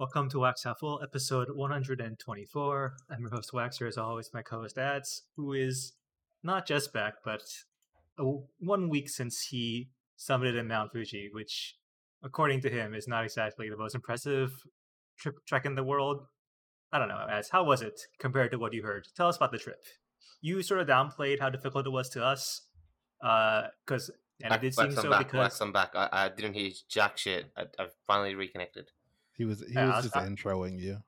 Welcome to Wax Half Full, episode 124. I'm your host, Waxer, as always, my co host, Ads, who is not just back, but a, one week since he summited in Mount Fuji, which, according to him, is not exactly the most impressive trip trek in the world. I don't know, Ads, how was it compared to what you heard? Tell us about the trip. You sort of downplayed how difficult it was to us, because uh, and it did seem so back, because Wax, I'm back. I, I didn't hear jack shit. I, I've finally reconnected. He was he Yeah, was was- just I- introing you.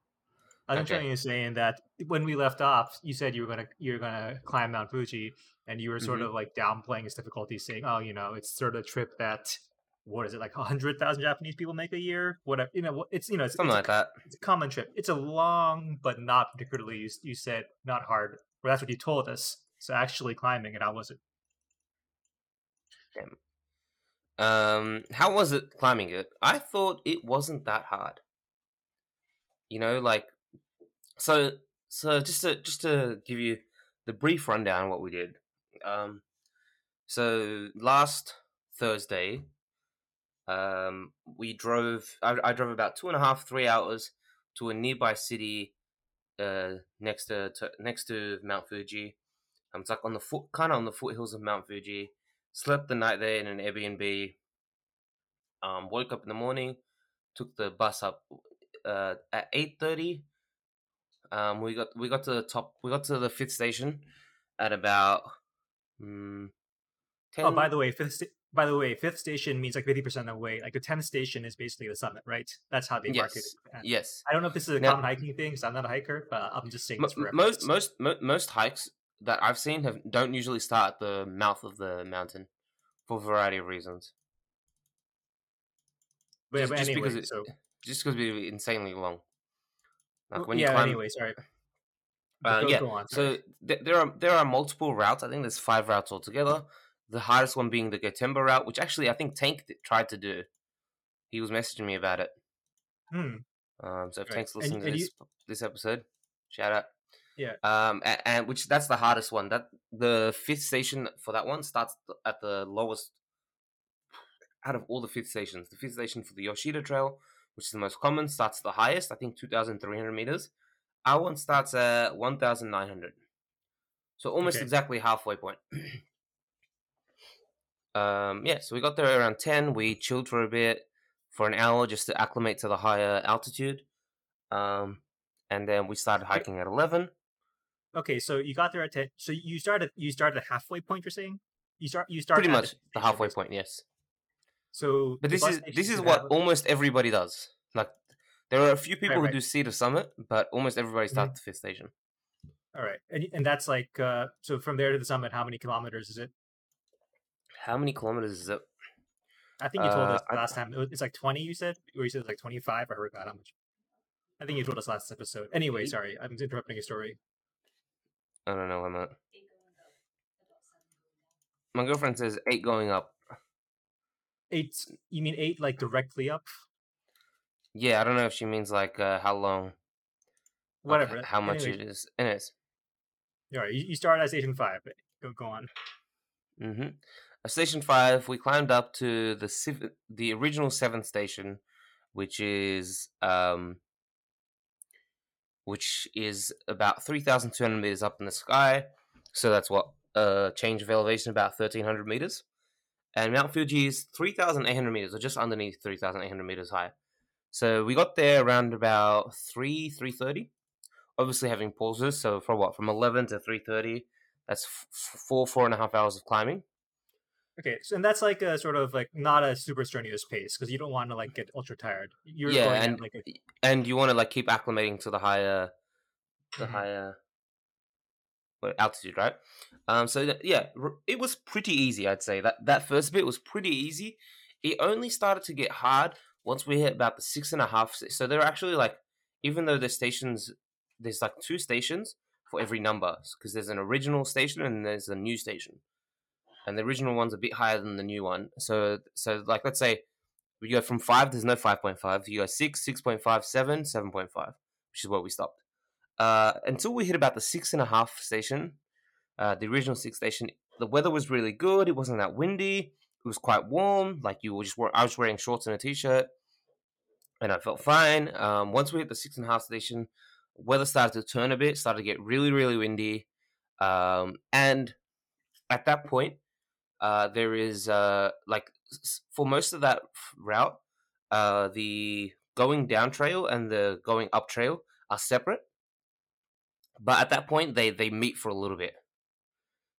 I was Okay. trying to saying that when we left off, you said you were gonna you're gonna climb Mount Fuji, and you were sort Mhm. of like downplaying its difficulty, saying, "Oh, you know, it's sort of a trip that what is it like hundred thousand Japanese people make a year? Whatever, you know, it's you know, it's, Something it's, like a, that. it's a common trip. It's a long but not particularly. You, you said not hard. Well, that's what you told us. So actually climbing it, I was it? Um, how was it climbing it? I thought it wasn't that hard. You know, like so. So just to just to give you the brief rundown what we did. Um, so last Thursday, um, we drove. I, I drove about two and a half, three hours to a nearby city, uh, next to, to next to Mount Fuji. Um, it's like on the foot, kind of on the foothills of Mount Fuji. Slept the night there in an Airbnb. Um, woke up in the morning, took the bus up uh, at eight thirty. Um, we got we got to the top. We got to the fifth station at about. Mm, 10, Oh, by the way, fifth. Sta- by the way, fifth station means like fifty percent of the way. Like the tenth station is basically the summit, right? That's how they market it. And yes. I don't know if this is a Now- common hiking thing, because I'm not a hiker, but I'm just saying Mo- this for most most mo- most hikes that I've seen have don't usually start at the mouth of the mountain for a variety of reasons. But, just- but just anyway, because it- so Just because it's insanely long. Like when you yeah. climb, Anyway, sorry. Uh, go, yeah. go on. So th- there are there are multiple routes. I think there's five routes altogether. The hardest one being the Gotemba route, which actually I think Tank tried to do. He was messaging me about it. Hmm. Um, so if Right. Tank's And- listening to and this this episode, shout out. Yeah. Um, and, and which that's the hardest one. That the fifth station for that one starts at the lowest out of all the fifth stations. The fifth station for the Yoshida Trail, which is the most common, starts at the highest. I think two thousand three hundred meters. Our one starts at one thousand nine hundred. So almost Okay. exactly halfway point. um, yeah, so we got there around ten. We chilled for a bit for an hour just to acclimate to the higher altitude. Um, and then we started hiking at eleven. Okay, so you got there at ten. So you started. You started at halfway point. You're saying you start. You start Pretty much the halfway point, yes. So, But this is this is what almost everybody does. Like there are a few people right. who do see the summit, but almost everybody Mhm. starts at the fifth station. All right, and and that's like uh, so from there to the summit. How many kilometers is it? How many kilometers is it? I think you told Uh, us I- last time. It was- It's like twenty. You said, or you said it's like twenty five. I forgot how much. I think you told us last episode. Anyway, sorry, I'm interrupting your story. I don't know. I'm not. My girlfriend says eight going up. Eight. You mean eight, like directly up? Yeah, I don't know if she means like uh, how long, Whatever. h- how much Anyway, it is. Anyways, All right, you, you start at station five. Go go on. mm-hmm. At station five, we climbed up to the civ- the original seventh station, which is um, which is about three thousand two hundred meters up in the sky. So that's what uh change of elevation about thirteen hundred meters, and Mount Fuji is three thousand eight hundred meters, or just underneath three thousand eight hundred meters high. So we got there around about three three thirty. Obviously having pauses, so from what from eleven to three thirty, that's f- f- four four and a half hours of climbing. Okay, so and that's like a sort of like not a super strenuous pace because you don't want to like get ultra tired. You're Yeah, going and- like a, and you want to like keep acclimating to the higher the Mhm. higher what, altitude right um so th- yeah r- it was pretty easy i'd say that that first bit was pretty easy it only started to get hard once we hit about the six and a half so there are actually like even though the stations there's like two stations for every number because there's an original station and there's a new station and the original one's a bit higher than the new one so so like let's say we go from five there's no 5.5 you go six six point five, seven, seven point five, which is where we stopped uh, until we hit about the six and a half station, uh, the original six station, the weather was really good. It wasn't that windy. It was quite warm. Like you were just wear- I was wearing shorts and a t-shirt. and I felt fine. Um, once we hit the six and a half station, weather started to turn a bit, started to get really, really windy. Um, and at that point, uh, there is uh, like for most of that route, uh, the going down trail and the going up trail are separate. But at that point, they they meet for a little bit.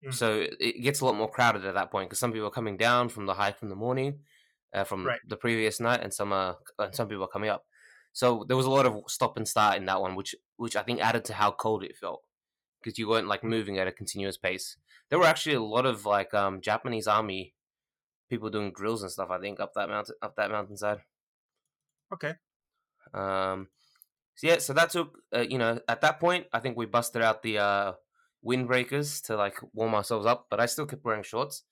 Mm. So it gets a lot more crowded at that point because some people are coming down from the hike from the morning, uh, from right. the previous night, and some are and some people are coming up. So there was a lot of stop and start in that one, which which I think added to how cold it felt because you weren't like moving at a continuous pace. There were actually a lot of like um, Japanese army people doing drills and stuff. I think up that mountain up that mountainside. Okay. Um. So yeah, so that took uh, you know at that point I think we busted out the uh, windbreakers to like warm ourselves up, but I still kept wearing shorts.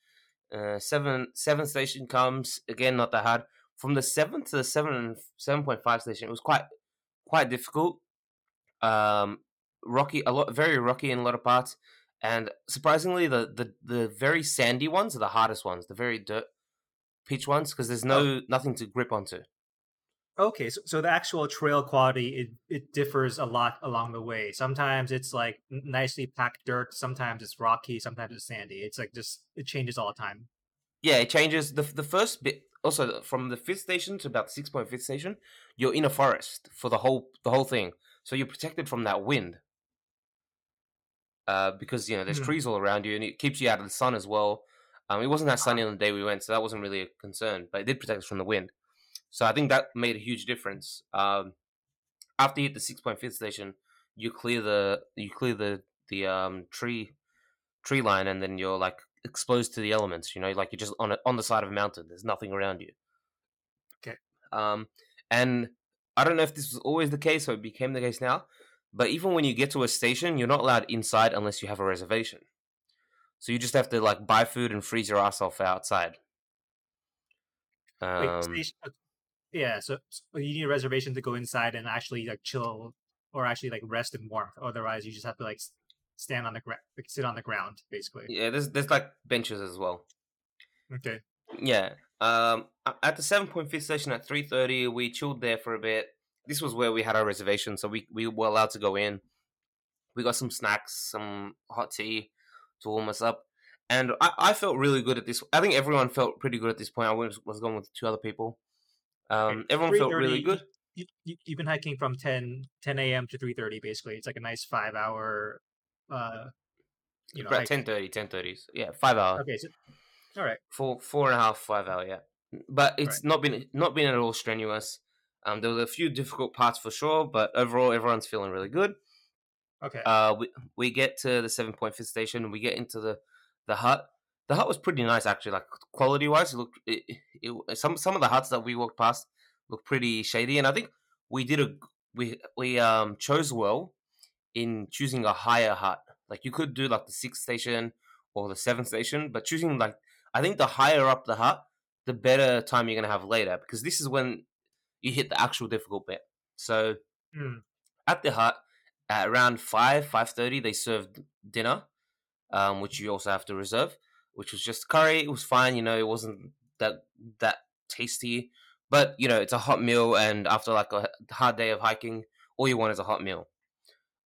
Uh, seven seven station comes again, not that hard. From the seventh to the seven seven point five station, it was quite quite difficult. Um, rocky, a lot, very rocky in a lot of parts, and surprisingly, the the the very sandy ones are the hardest ones, the very dirt pitch ones, because there's no oh. nothing to grip onto. Okay, so, so the actual trail quality it, it differs a lot along the way. Sometimes it's like nicely packed dirt, sometimes it's rocky, sometimes it's sandy. It's like just it changes all the time. Yeah, it changes. the The first bit also from the fifth station to about six point fifth station, you're in a forest for the whole the whole thing, so you're protected from that wind. Uh, because you know there's mm. trees all around you, and it keeps you out of the sun as well. Um, it wasn't that sunny on the day we went, so that wasn't really a concern, but it did protect us from the wind. So I think that made a huge difference. Um, after you hit the six point fifth station, you clear the you clear the the um, tree tree line, and then you're like exposed to the elements. You know, like you're just on a, on the side of a mountain. There's nothing around you. Okay. Um, and I don't know if this was always the case or it became the case now, but even when you get to a station, you're not allowed inside unless you have a reservation. So you just have to like buy food and freeze your ass off outside. Um, Wait, yeah, so, so you need a reservation to go inside and actually like chill or actually like rest in warmth. Otherwise, you just have to like stand on the ground, like, sit on the ground, basically. Yeah, there's there's like benches as well. Okay. Yeah. Um, at the seven point fifth station at three thirty, we chilled there for a bit. This was where we had our reservation, so we we were allowed to go in. We got some snacks, some hot tea to warm us up, and I, I felt really good at this. I think everyone felt pretty good at this point. I was was going with two other people. Um, everyone felt really good. You, you, have been hiking from 10, 10 a.m. to 3.30, basically. It's like a nice five hour, uh, you know. About 10.30, 10.30. Yeah, five hour. Okay, so, all right. Four, four and a half, five hour, yeah. But it's right. not been not been at all strenuous. Um, there was a few difficult parts for sure, but overall, everyone's feeling really good. Okay. Uh, we we get to the seven point fifth station. We get into the the hut the hut was pretty nice actually. Like quality wise, it looked it, it, some some of the huts that we walked past looked pretty shady, and I think we did a we we um chose well in choosing a higher hut. Like you could do like the sixth station or the seventh station, but choosing like I think the higher up the hut, the better time you're gonna have later because this is when you hit the actual difficult bit. So mm. at the hut at around five five thirty, they served dinner, um, which you also have to reserve which was just curry. It was fine, you know, it wasn't that that tasty, but you know, it's a hot meal, and after like a hard day of hiking, all you want is a hot meal.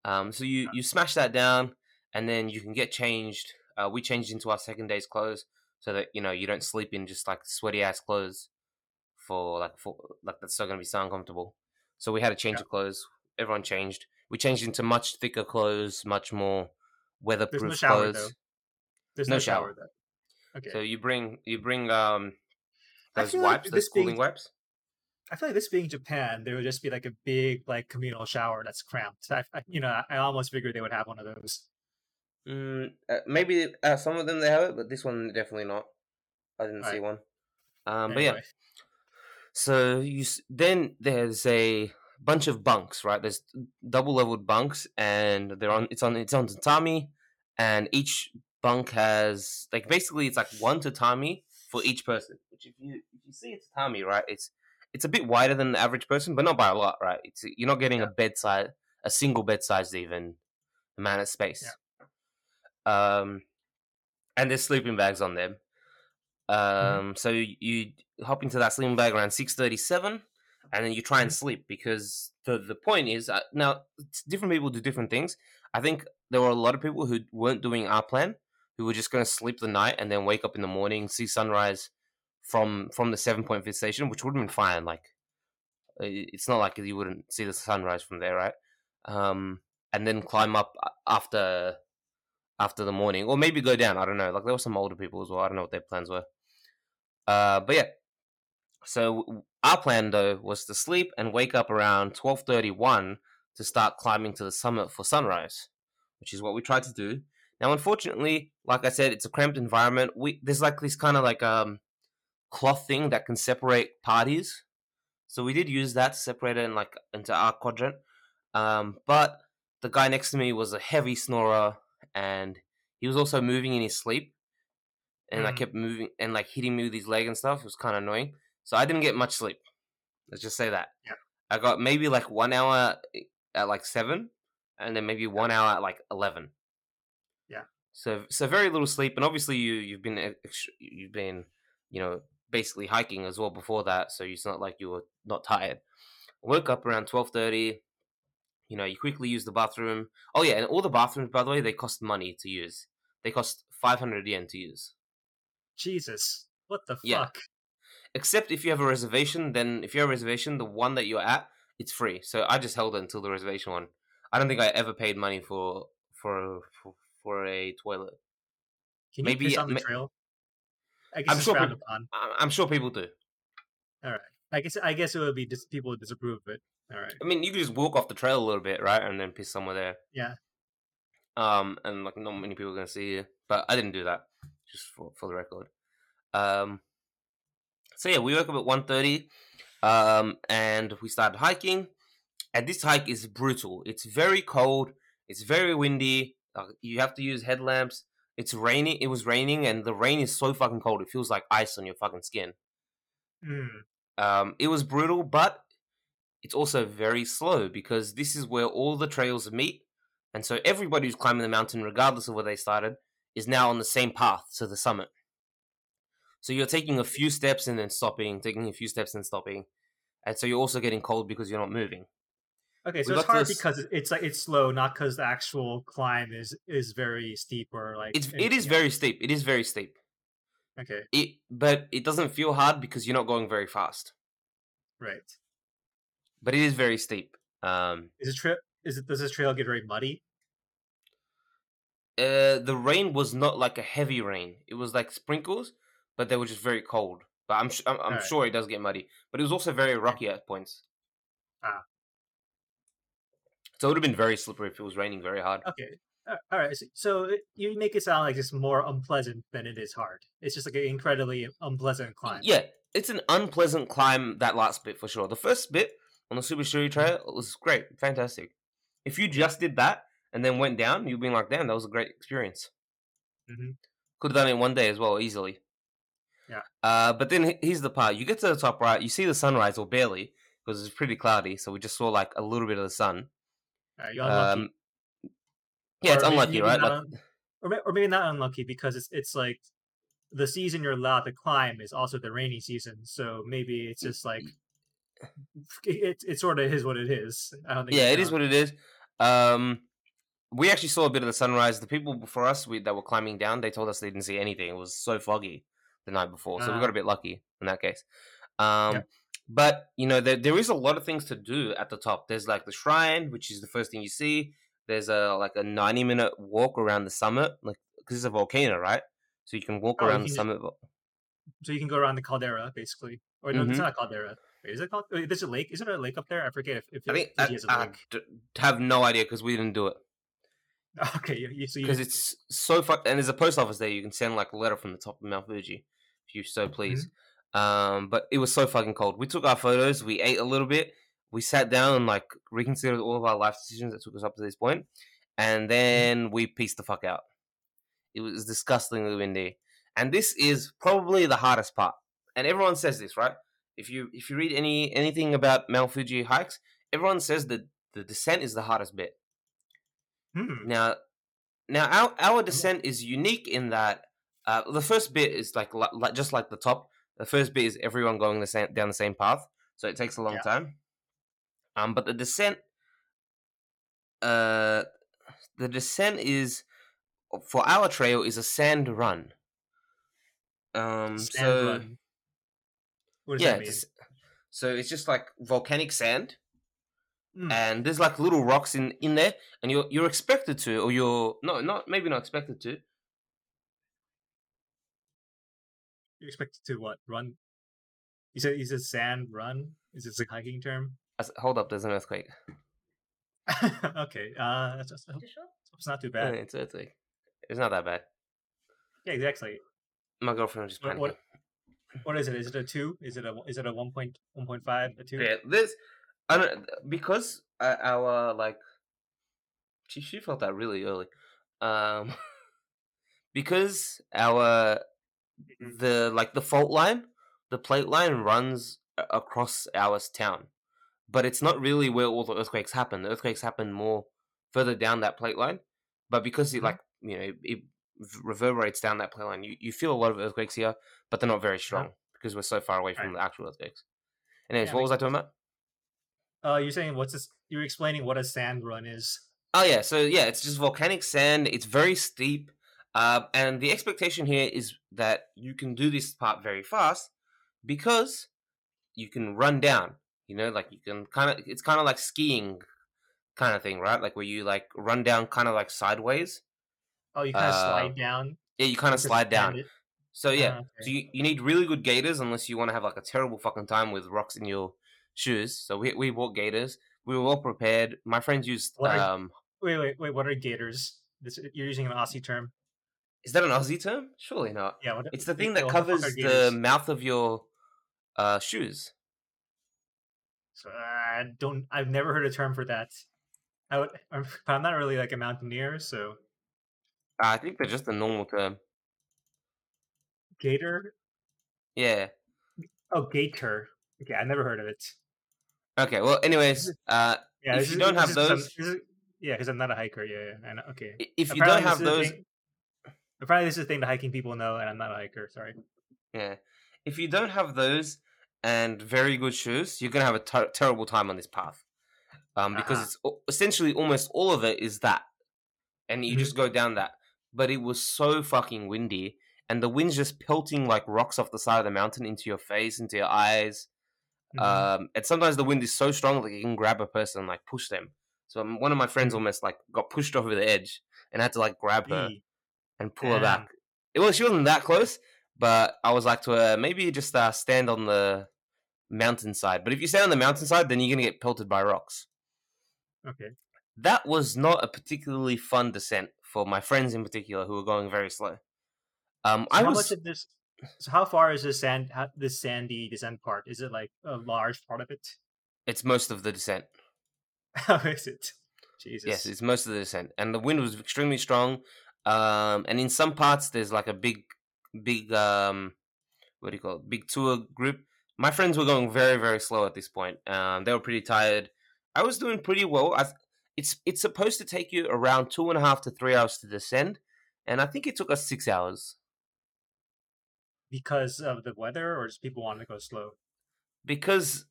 Um, so you you smash that down, and then you can get changed. Uh, we changed into our second day's clothes so that you know you don't sleep in just like sweaty ass clothes for like for like that's still gonna be so uncomfortable. So we had to change yeah. the clothes. Everyone changed. We changed into much thicker clothes, much more weatherproof There's no shower, clothes. Though. There's no, no shower. shower Okay. So you bring you bring um those wipes, like those cooling being, wipes. I feel like this being Japan, there would just be like a big like communal shower that's cramped. I, I you know, I, almost figured they would have one of those. Mm, uh, maybe uh, some of them they have it, but this one definitely not. I didn't see one. Um, anyway. but yeah. So you then there's a bunch of bunks, right? There's double leveled bunks, and they're on. It's on. It's on tatami, and each bunk has like basically it's like one tatami for each person. Which if you if you see a tatami, right, it's it's a bit wider than the average person, but not by a lot, right? It's you're not getting yeah. a bed size, a single bed size even amount of space. Yeah. Um, and there's sleeping bags on them. Mm-hmm. Um, mm-hmm. so you, hop into that sleeping bag around six thirty seven. and then you try and sleep because the the point is uh, now different people do different things. I think there were a lot of people who weren't doing our plan, who were just going to sleep the night and then wake up in the morning, see sunrise from from the seven point fifth station, which would have been fine. Like it's not like you wouldn't see the sunrise from there, right? Um, and then climb up after after the morning, or maybe go down. I don't know. Like there were some older people as well. I don't know what their plans were. Uh, but yeah. So our plan though was to sleep and wake up around twelve thirty one to start climbing to the summit for sunrise, which is what we tried to do. Now, unfortunately, like I said, it's a cramped environment. We there's like this kind of like um cloth thing that can separate parties. So we did use that to separate it in like into our quadrant. Um, but the guy next to me was a heavy snorer and he was also moving in his sleep. And mm. I kept moving and like hitting me with his leg and stuff. It was kind of annoying. So I didn't get much sleep. Let's just say that. Yeah. I got maybe like one hour at like seven, and then maybe one hour at like eleven. Yeah. So so very little sleep, and obviously you you've been you've been you know basically hiking as well before that, so it's not like you were not tired. I woke up around twelve thirty. You know, you quickly use the bathroom. Oh yeah, and all the bathrooms, by the way, they cost money to use. They cost five hundred yen to use. Jesus, what the yeah. fuck? Except if you have a reservation, then if you have a reservation, the one that you're at, it's free. So I just held it until the reservation one. I don't think I ever paid money for for for, for a toilet. Can you Maybe, piss on the trail? I guess I'm sure people, I'm sure people do. All right. I guess I guess it would be just people would disapprove of it. All right. I mean, you could just walk off the trail a little bit, right, and then piss somewhere there. Yeah. Um, and like not many people are gonna see you, but I didn't do that. Just for for the record. Um. So yeah, we woke up at 1.30, um, and we started hiking. And this hike is brutal. It's very cold. It's very windy. Uh, you have to use headlamps. It's raining. It was raining, and the rain is so fucking cold. It feels like ice on your fucking skin. Mm. Um, it was brutal, but it's also very slow because this is where all the trails meet, and so everybody who's climbing the mountain, regardless of where they started, is now on the same path to the summit. So you're taking a few steps and then stopping, taking a few steps and stopping, and so you're also getting cold because you're not moving. Okay, so we it's hard this... because it's like it's slow, not because the actual climb is is very steep or like it's it is very steep. It is very steep. Okay. It but it doesn't feel hard because you're not going very fast. Right. But it is very steep. Um Is it trail is it does this trail get very muddy? Uh the rain was not like a heavy rain. It was like sprinkles, but they were just very cold. But I'm I'm, I'm right. sure it does get muddy. But it was also very rocky at points. Ah. So it would have been very slippery if it was raining very hard. Okay. All right. So you make it sound like it's more unpleasant than it is hard. It's just like an incredibly unpleasant climb. Yeah, it's an unpleasant climb. That last bit for sure. The first bit on the Subashiri. Trail was great, fantastic. If you just did that and then went down, you'd be like, "Damn, that was a great experience." Mm-hmm. Could have done it one day as well, easily. Yeah. Uh, but then here's the part: you get to the top right, you see the sunrise, or barely, because it's pretty cloudy, so we just saw like a little bit of the sun. Um, yeah, it's unlucky, right? Like, or, or maybe not unlucky because it's it's like the season you're allowed to climb is also the rainy season. So maybe it's just like it it sort of is what it is. I don't think. Yeah, it is what it is. Um, we actually saw a bit of the sunrise. The people before us we, that were climbing down, they told us they didn't see anything. It was so foggy the night before, so uh, we got a ah. bit lucky in that case. Um, yeah. But you know, there there is a lot of things to do at the top. There's like the shrine, which is the first thing you see. There's a like a 90 minute walk around the summit, like because it's a volcano, right? So you can walk oh, around can the summit. So you can go around the caldera, basically. Or no, mm-hmm. it's not a caldera. Wait, is it called? Wait, there's a lake. Is there a lake up there? I forget if, if I think I, have no idea because we didn't do it. Okay, you, you see, because it's so and there's a post office there. You can send like a letter from the top of Mount Fuji if you so please. Mm-hmm. Um, but it was so fucking cold. We took our photos. We ate a little bit we sat down and like reconsidered all of our life decisions that took us up to this point, and mm-hmm. then we pieced the fuck out. It was disgustingly windy, and this is probably the hardest part. And everyone says this, right? If you if you read any anything about Mount Fuji hikes, everyone says that the descent is the hardest bit. Hmm. Now, now our our descent is unique in that uh, the first bit is like, like just like the top. The first bit is everyone going the same down the same path. so it takes a long Yeah. time. Um, but the descent, uh, the descent is for our trail is a sand run. Um, Sand so run. What does yeah, that mean? so it's just like volcanic sand, Mm. and there's like little rocks in in there, and you're you're expected to, or you're no, not maybe not expected to. You expect to what? Run? You said you said sand run? Is this a hiking term? I s- Hold up, there's an earthquake. okay. Uh, that's, that's, it's not too Yeah, bad. it's an earthquake. It's not that bad. Yeah, exactly. My girlfriend was just What- what- What is it? Is it a two? Is it a is it a one point one point five? A two? Yeah, this I don't because uh, our like she she felt that really early, um, because our Mhm. the like the fault line, the plate line runs across our town, but it's not really where all the earthquakes happen. The earthquakes happen more further down that plate line, but because it Mhm. like you know it, it reverberates down that plate line, you, you feel a lot of earthquakes here, but they're not very strong because we're so far away from the actual earthquakes. Anyways, Yeah, what was I talking about? Uh, you're saying what's this? You're explaining what a sand run is. Oh yeah, so yeah, it's just volcanic sand. It's very steep, uh, and the expectation here is that you can do this part very fast because you can run down. You know, like you can kind of. It's kind of like skiing, kind of thing, right? Like where you like run down, kind of like sideways. Oh, you kind of Uh, slide down. Yeah, you kind of slide down. So yeah, Ah, okay. so you, you need really good gaiters unless you want to have like a terrible fucking time with rocks in your shoes. So we we bought gaiters. We were well prepared. My friends used are- um. Wait, wait, wait. What are gaiters? This, you're using an Aussie term. Is that an Aussie term? Surely not. Yeah. What, It's the thing that what the fuck covers the mouth of your uh, shoes. So, I don't. I've never heard a term for that. I would. I'm, but I'm not really like a mountaineer, so I think they're just a normal term. gator. Yeah. Oh, gator. Okay, I never heard of it. Okay. Well, anyways, uh, Yeah, If you don't have is 'cause I'm- those- yeah, because I'm not a hiker. Yeah, yeah, I know. Okay. if you Apparently don't have this is a those, thing- apparently, this is a thing that hiking people know, and I'm not a hiker. Sorry. yeah, if you don't have those and very good shoes, you're gonna have a ter- terrible time on this path. Um, because Uh-huh. it's essentially almost all of it is that, and you Mhm. just go down that. But it was so fucking windy, and the wind's just pelting like rocks off the side of the mountain into your face, into your eyes. Mhm. Um, and sometimes the wind is so strong that you can grab a person and like push them. So um, one of my friends Mhm. almost like got pushed over the edge and I had to like grab her Yee. and pull her back. It was she wasn't that close, but I was like to her, maybe just uh, stand on the mountainside. But if you stand on the mountainside, then you're gonna get pelted by rocks. Okay. That was not a particularly fun descent for my friends in particular who were going very slow. Um, So I how was much of this? So how far is this sand? How, this sandy descent part? Is it like a large part of it? it's most of the descent. How is it? Jesus. Yes, it's most of the descent, and the wind was extremely strong. Um, and in some parts, there's like a big, big, um, what do you call it? Big tour group. My friends were going very, very slow at this point. Um, they were pretty tired. I was doing pretty well. I, it's it's supposed to take you around two and a half to three hours to descend, and I think it took us six hours because of the weather, or just people wanting to go slow. because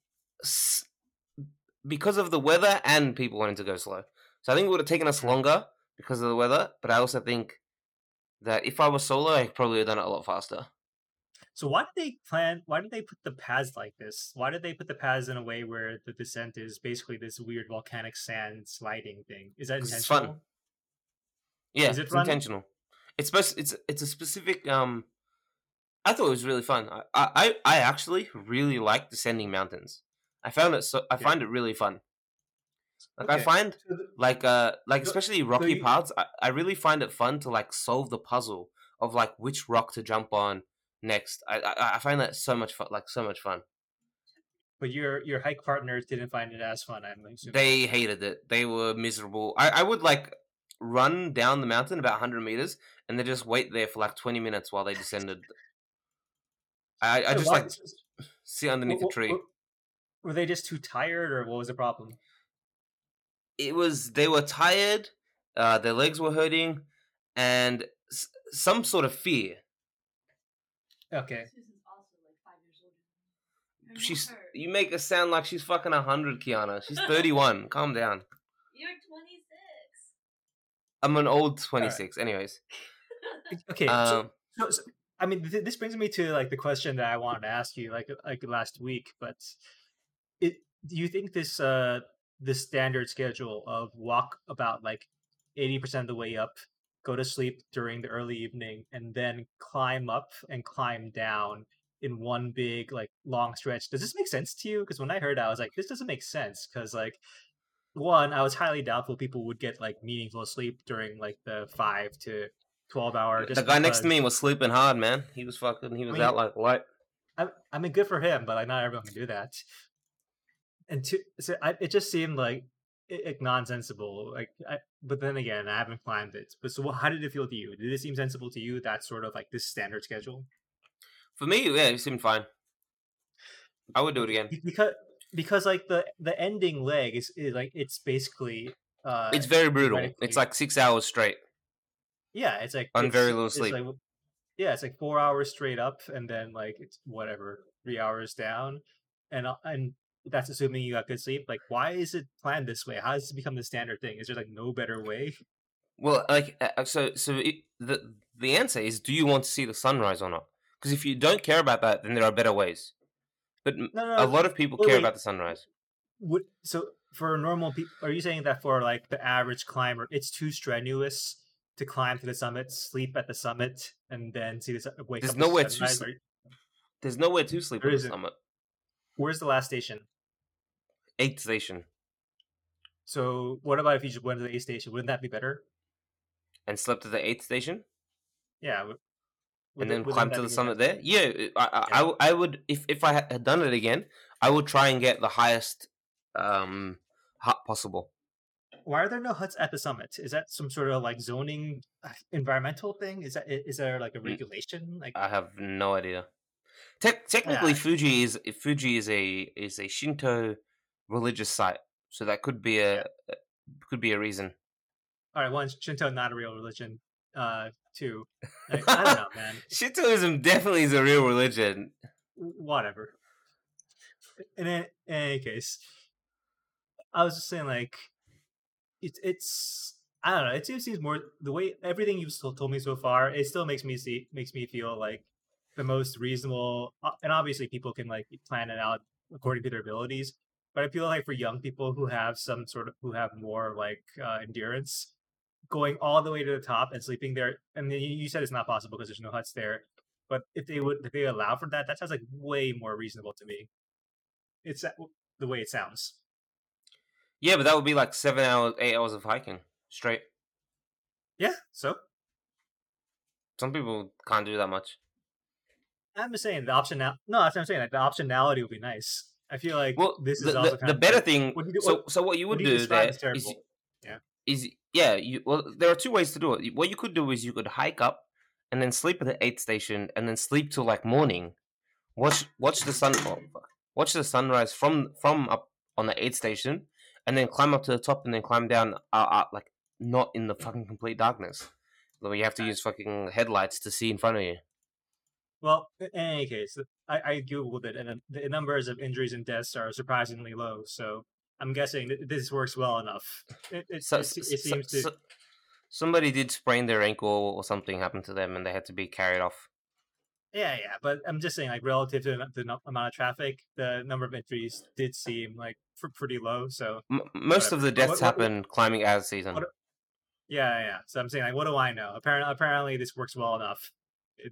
because of the weather and people wanting to go slow. So I think it would have taken us longer because of the weather, but I also think that if I was solo, I probably would have done it a lot faster. So why did they plan? Why did they put the paths like this? Why did they put the paths in a way where the descent is basically this weird volcanic sand sliding thing? Is that 'Cause it's intentional? fun. Yeah, Is it it's fun? intentional. It's supposed. It's it's a specific. Um, I thought it was really fun. I I, I actually really like descending mountains. I found it so. I Yeah. find it really fun. Like I find so the- like uh like So- especially rocky you- paths I, I really find it fun to like solve the puzzle of like which rock to jump on next i i, I find that so much fun like so much fun but your your hike partners didn't find it as fun. I'm assuming. they hated it they were miserable i i would like run down the mountain about 100 meters and then just wait there for like 20 minutes while they descended i i So just why- like sit underneath w- a tree w- Were they just too tired, or what was the problem? it was they were tired uh their legs were hurting and s- some sort of fear Okay. Susan's also like five years older than me. she's you make her sound like she's fucking hundred, Kiana. She's thirty one. Calm down. You're 26. I'm an old twenty six. Anyways, Okay, so, um, so, so I mean, th- this brings me to like the question that I wanted to ask you, like like last week. But it, do you think this uh this standard schedule of walk about like eighty percent of the way up, go to sleep during the early evening, and then climb up and climb down in one big like long stretch? Does this make sense to you? Because when I heard I was like, this doesn't make sense. Because like one, I was highly doubtful people would get like meaningful sleep during like the five to twelve hour. the guy next to me was sleeping hard, man. He was fucking. He was mean, out like light. I, I mean, good for him, but like not everyone can do that. And two, so I, it just seemed like it, it nonsensible. Like, I, but then again, I haven't climbed it. But so, how did it feel to you? Did it seem sensible to you? That sort of like this standard schedule? For me, yeah, it seemed fine. I would do it again. Because because like the the ending leg is, is like it's basically uh It's very brutal. It's like six hours straight. Yeah, it's like on it's- very it's sleep. like- yeah, it's like four hours straight up, and then like it's whatever three hours down, and uh, and that's assuming you got good sleep. Like, why is it planned this way? How does it become the standard thing? Is there like no better way? Well, like uh, so, so it, the the answer is: Do you want to see the sunrise or not? Because if you don't care about that, then there are better ways. But No, no. a lot of people wait, care wait. about the sunrise. Would, so for normal people, are you saying that for like the average climber, it's too strenuous to climb to the summit, sleep at the summit, and then see the sun- wake There's up? nowhere to sleep. There's nowhere to sleep There on the summit. Where's the last station? Eighth station, So what about if you just went to the eighth station? Wouldn't that be better? and slept at the eighth station, Yeah. w- and then climbed to the summit better? there. Yeah, I, I, I Yeah. w- I would if if I had done it again, I would try and get the highest um hut possible. Why are there no huts at the summit? Is that some sort of like zoning uh, environmental thing? Is that is there like a Mm. regulation? Like I have no idea. Tec- technically, Yeah. Fuji is Fuji is a is a Shinto religious site, so that could be a could be a reason. all right, one Shinto not a real religion. Uh, two, like, I don't know, man. Shintoism definitely is a real religion. Whatever. In in any case, I was just saying like it's it's I don't know. It seems seems more the way everything you've told me so far. It still makes me see makes me feel like the most reasonable. uh, And obviously, people can like plan it out according to their abilities. But I feel like for young people who have some sort of who have more like uh, endurance, going all the way to the top and sleeping there. And then you you said it's not possible because there's no huts there. But if they would if they allow for that, that sounds like way more reasonable to me. It's the way it sounds. Yeah, but that would be like seven hours, eight hours of hiking straight. Yeah. So Some people can't do that much. I'm just saying the option now. No, that's what I'm saying. Like the optionality would be nice. I feel like Well, this the, is the, also the kind of better thing. what do- so, what- so what you would you do describe there is. Yeah. is yeah. You well, there are two ways to do it. What you could do is you could hike up and then sleep at the eighth station and then sleep till like morning. Watch watch the sun. oh, watch the sunrise from from up on the eighth station, and then climb up to the top and then climb down. Uh, uh, like not in the fucking complete darkness. Where you have to use fucking headlights to see in front of you. Well, in any case, I, I googled it, and uh, the numbers of injuries and deaths are surprisingly low. So I'm guessing this works well enough. It, it, So, it, it seems to. so- somebody did sprain their ankle or something happened to them and they had to be carried off. Yeah, yeah, but I'm just saying, like relative to the, amount of traffic, the number of entries did seem like pr- pretty low. So M- most of the deaths what- what- happen climbing as season. what- yeah, yeah. So I'm saying, like, what do I know? Apparently, apparently, this works well enough.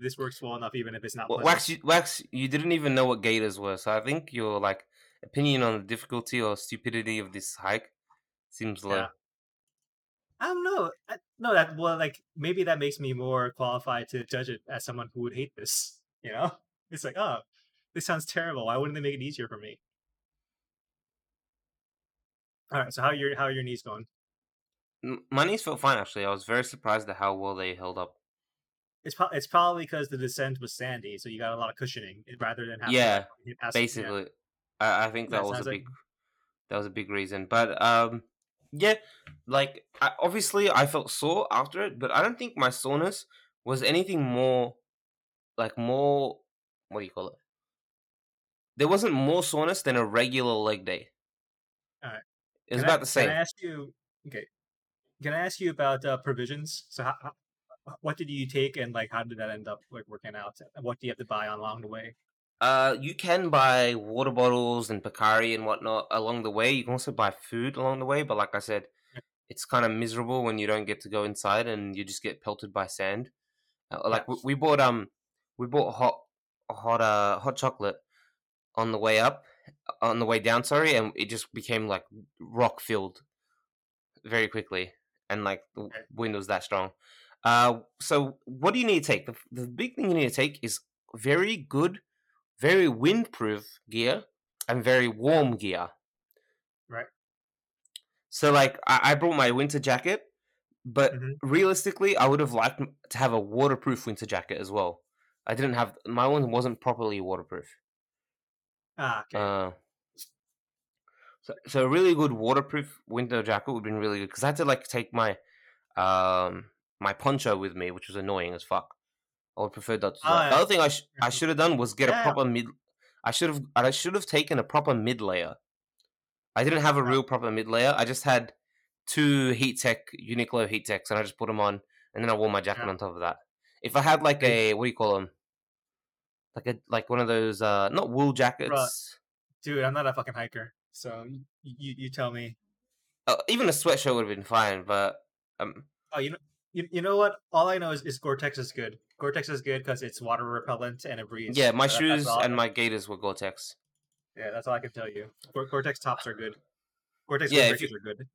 This works well enough, even if it's not. Well. Wax, you, Wax, you didn't even know what gators were, so I think your like opinion on the difficulty or stupidity of this hike seems low. Yeah. I don't know. I, no, that well, like maybe that makes me more qualified to judge it as someone who would hate this. You know, it's like, oh, this sounds terrible. Why wouldn't they make it easier for me? All right. So how are your how are your knees going? My knees felt fine actually. I was very surprised at how well they held up. It's pro- it's probably because the descent was sandy, so you got a lot of cushioning rather than having Yeah, to, like. Yeah. Basically, I, I think Yeah, that was a sounds like- big that was a big reason. But um, yeah, like I, obviously I felt sore after it, but I don't think my soreness was anything more like more what do you call it? there wasn't more soreness than a regular leg day. Alright. It was Can I- about the same. Can I ask you? Okay. Can I ask you about uh, provisions? So, how, how, what did you take, and like, how did that end up like working out? What do you have to buy on along the way? Uh, you can buy water bottles and Pocari and whatnot along the way. You can also buy food along the way, but like I said, it's kind of miserable when you don't get to go inside and you just get pelted by sand. Uh, like we, we bought um, we bought hot, hot uh, hot chocolate on the way up, on the way down. Sorry, and it just became like rock filled very quickly, and like the wind was that strong. Uh, so what do you need to take? The, the big thing you need to take is very good, very windproof gear and very warm gear. Right. So like I, I brought my winter jacket, but Mhm. realistically, I would have liked to have a waterproof winter jacket as well. I didn't have my one wasn't properly waterproof. Ah, okay. Uh, so, so a really good waterproof winter jacket would have been really good because I had to like take my um my poncho with me, which was annoying as fuck. I would prefer that. To Ah. The other thing I sh- I should have done was get Yeah. a proper mid. I should have I should have taken a proper mid layer. I didn't have a real proper mid layer. I just had two heat tech Uniqlo heat techs, and I just put them on, and then I wore my jacket Yeah. on top of that. If I had like a what do you call them? Like a like one of those uh not wool jackets. Dude, I'm not a fucking hiker, so you you, you tell me. Uh, even a sweatshirt would have been fine, but um, Oh, you know, you, you know what? All I know is, is Gore-Tex is good. Gore-Tex is good because it's water repellent and it breathes. yeah, my That- that's shoes all- and my gaiters were Gore-Tex. yeah, that's all I can tell you. Gore- Gore-Tex tops are good. Gore-Tex Yeah, if windbreakers are good.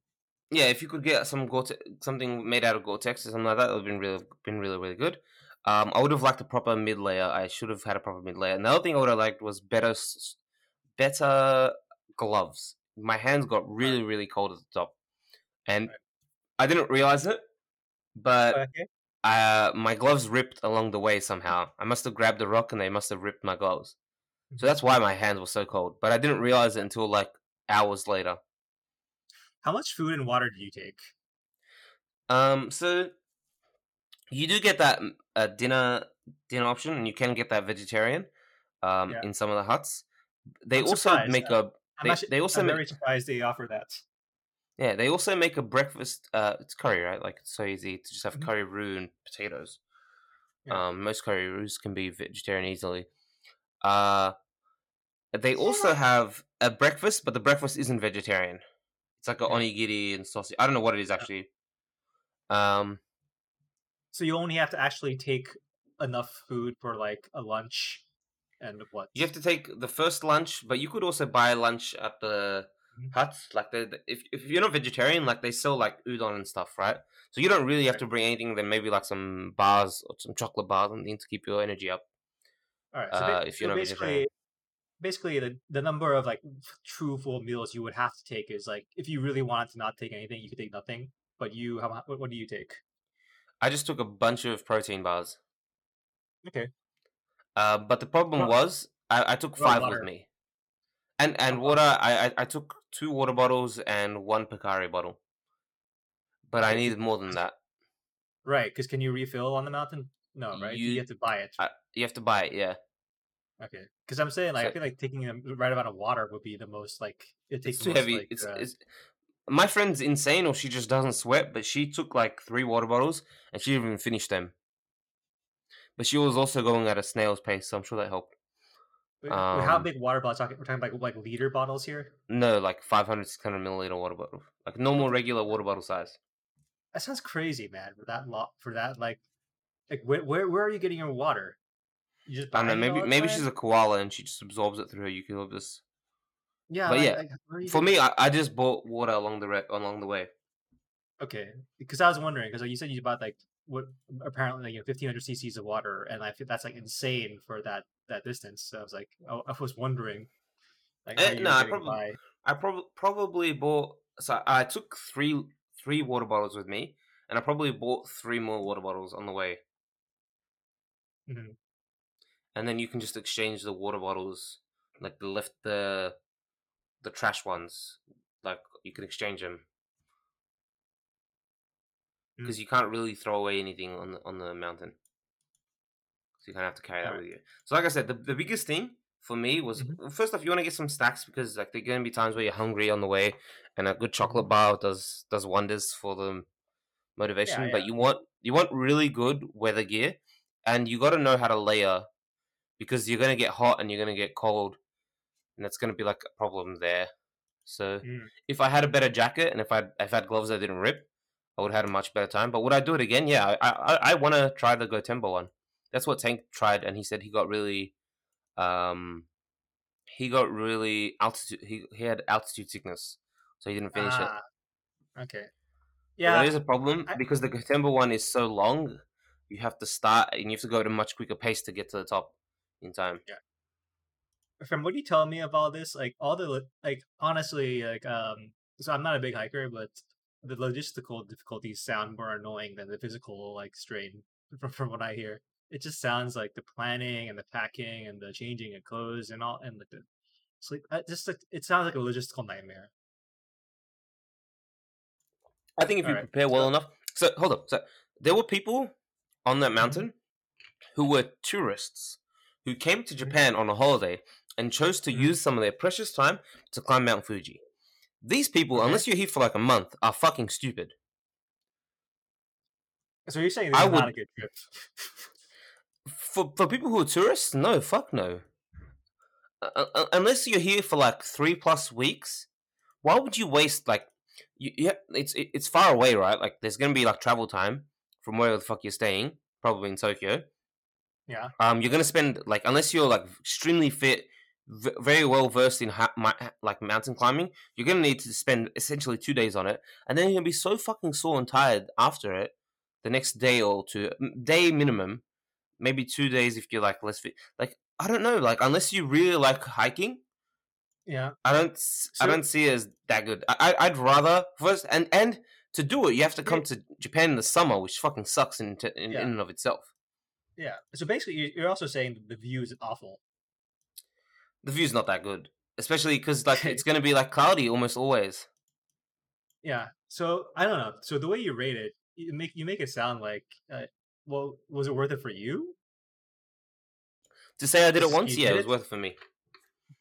Yeah, if you could get some Gore something made out of Gore-Tex or something like that, that would have been really, been really, really good. Um, I would have liked a proper mid layer. I should have had a proper mid layer. Another thing I would have liked was better, better gloves. My hands got really, really cold at the top, and. I didn't realize it, but Okay. Uh, my gloves ripped along the way somehow. I must have grabbed a rock and they must have ripped my gloves. So that's why my hands were so cold. But I didn't realize it until like hours later. How much food and water do you take? Um, so you do get that uh, dinner dinner option, and you can get that vegetarian. Um, Yeah. in some of the huts, they I'm also make a I'm they, actually, they also I'm make very surprised they offer that. Yeah they also make a breakfast. Uh, it's curry, right? Like it's so easy to just have Mhm. curry roux and potatoes. Yeah. Um, most curry roux can be vegetarian easily. Uh, they also have a breakfast, but the breakfast isn't vegetarian. It's like a Yeah. onigiri and sausage. I don't know what it is actually. Um, So you only have to actually take enough food for like a lunch and what? You have to take the first lunch, but you could also buy lunch at the. Huts. Like the, the- if if you're not vegetarian, like they sell like udon and stuff, right? So you don't really have to bring anything. Then maybe like some bars or some chocolate bars and things to keep your energy up. All right. So, uh, if you're so not basically, basically the the number of like true full meals you would have to take is like if you really wanted to not take anything, you could take nothing. But you, how, what, what do you take? I just took a bunch of protein bars. Okay. Uh, but the problem was I, I took five with me, and and water. I, I I took two water bottles and one Pocari bottle, but I needed more than that. Right, because can you refill on the mountain? No, right? You, You- have to buy it. I, you have to buy it, yeah. Okay, because I'm saying like I feel like taking the right amount of water would be the most like it takes it's too most, heavy. like, it's, uh, it's my friend's insane, or she just doesn't sweat. But she took like three water bottles, and she didn't even finish them. But she was also going at a snail's pace, so I'm sure that helped. Wait, wait, how um, big water bottles? We're talking about like liter bottles here. No, like 500, 600 milliliter water bottle, like normal regular water bottle size. That sounds crazy, man. For that lot, for that like, like where where, where are you getting your water? You just I don't know. buying it all Maybe maybe time? she's a koala and she just absorbs it through her eucalyptus. yeah. but like- yeah, like, For me, I, I just bought water along the re- along the way. okay, because I was wondering because like, you said you bought like what apparently like, you know 1500 cc's of water, and I feel that's like insane for that that distance. So I was like, I, I was wondering, like, Eh, no, I probably- by. I prob- probably bought. So I took three three water bottles with me, and I probably bought three more water bottles on the way. Mhm. And then you can just exchange the water bottles, like the left the the trash ones. Like you can exchange them. Because you can't really throw away anything on the on the mountain. So you kind of have to carry that with you. So like I said, the the biggest thing for me was Mhm. first off you want to get some snacks because like there are going to be times where you're hungry on the way, and a good chocolate bar does does wonders for the motivation. Yeah, But you want you want really good weather gear, and you got to know how to layer because you're going to get hot and you're going to get cold, and that's going to be like a problem there. So Mm. if I had a better jacket and if I if I had gloves that didn't rip, I would have had a much better time. But would I do it again? Yeah, I I, I want to try the Gotemba one. That's what Tank tried, and he said he got really, um, he got really altitude. He he had altitude sickness, so he didn't finish it. Ah, okay. But Yeah, there is a problem I- because the Gotemba one is so long. You have to start and you have to go at a much quicker pace to get to the top in time. Yeah from what you tell me about this, like all the like honestly, like um, so I'm not a big hiker, but the logistical difficulties sound more annoying than the physical like strain from from what I hear. It just sounds like the planning and the packing and the changing of clothes and all and like the sleep. uh, Just like it sounds like a logistical nightmare. I think if you Alright, prepare well so- enough. So hold up. So there were people on that mountain who were tourists who came to Japan on a holiday and chose to Mhm. use some of their precious time to climb Mount Fuji. These people, Okay. unless you're here for like a month, are fucking stupid. So you're saying this I is not a would- good trip? For for people who are tourists, no, fuck no. Uh, uh, unless you're here for like three plus weeks, why would you waste like you? Yeah, it's it's far away, right? Like there's gonna be like travel time from wherever the fuck you're staying, probably in Tokyo. yeah. Um, you're gonna spend like unless you're like extremely fit, v- very well versed in ha- like mountain climbing, you're gonna need to spend essentially two days on it, and then you're gonna be so fucking sore and tired after it. The next day or two, day minimum, maybe two days if you're like less fit. Like I don't know, like unless you really like hiking, Yeah. I don't, s I So- don't see it as that good. I, I'd rather first and and to do it, you have to come to Japan in the summer, which fucking sucks in t- in, Yeah. in and of itself. Yeah. So basically, you- you're also saying the view is awful. The view's not that good, especially because like it's gonna be like cloudy almost always. Yeah. So I don't know. So the way you rate it, you make you make it sound like, uh, well, was it worth it for you? To say I did it once, you yeah, it was worth it for me.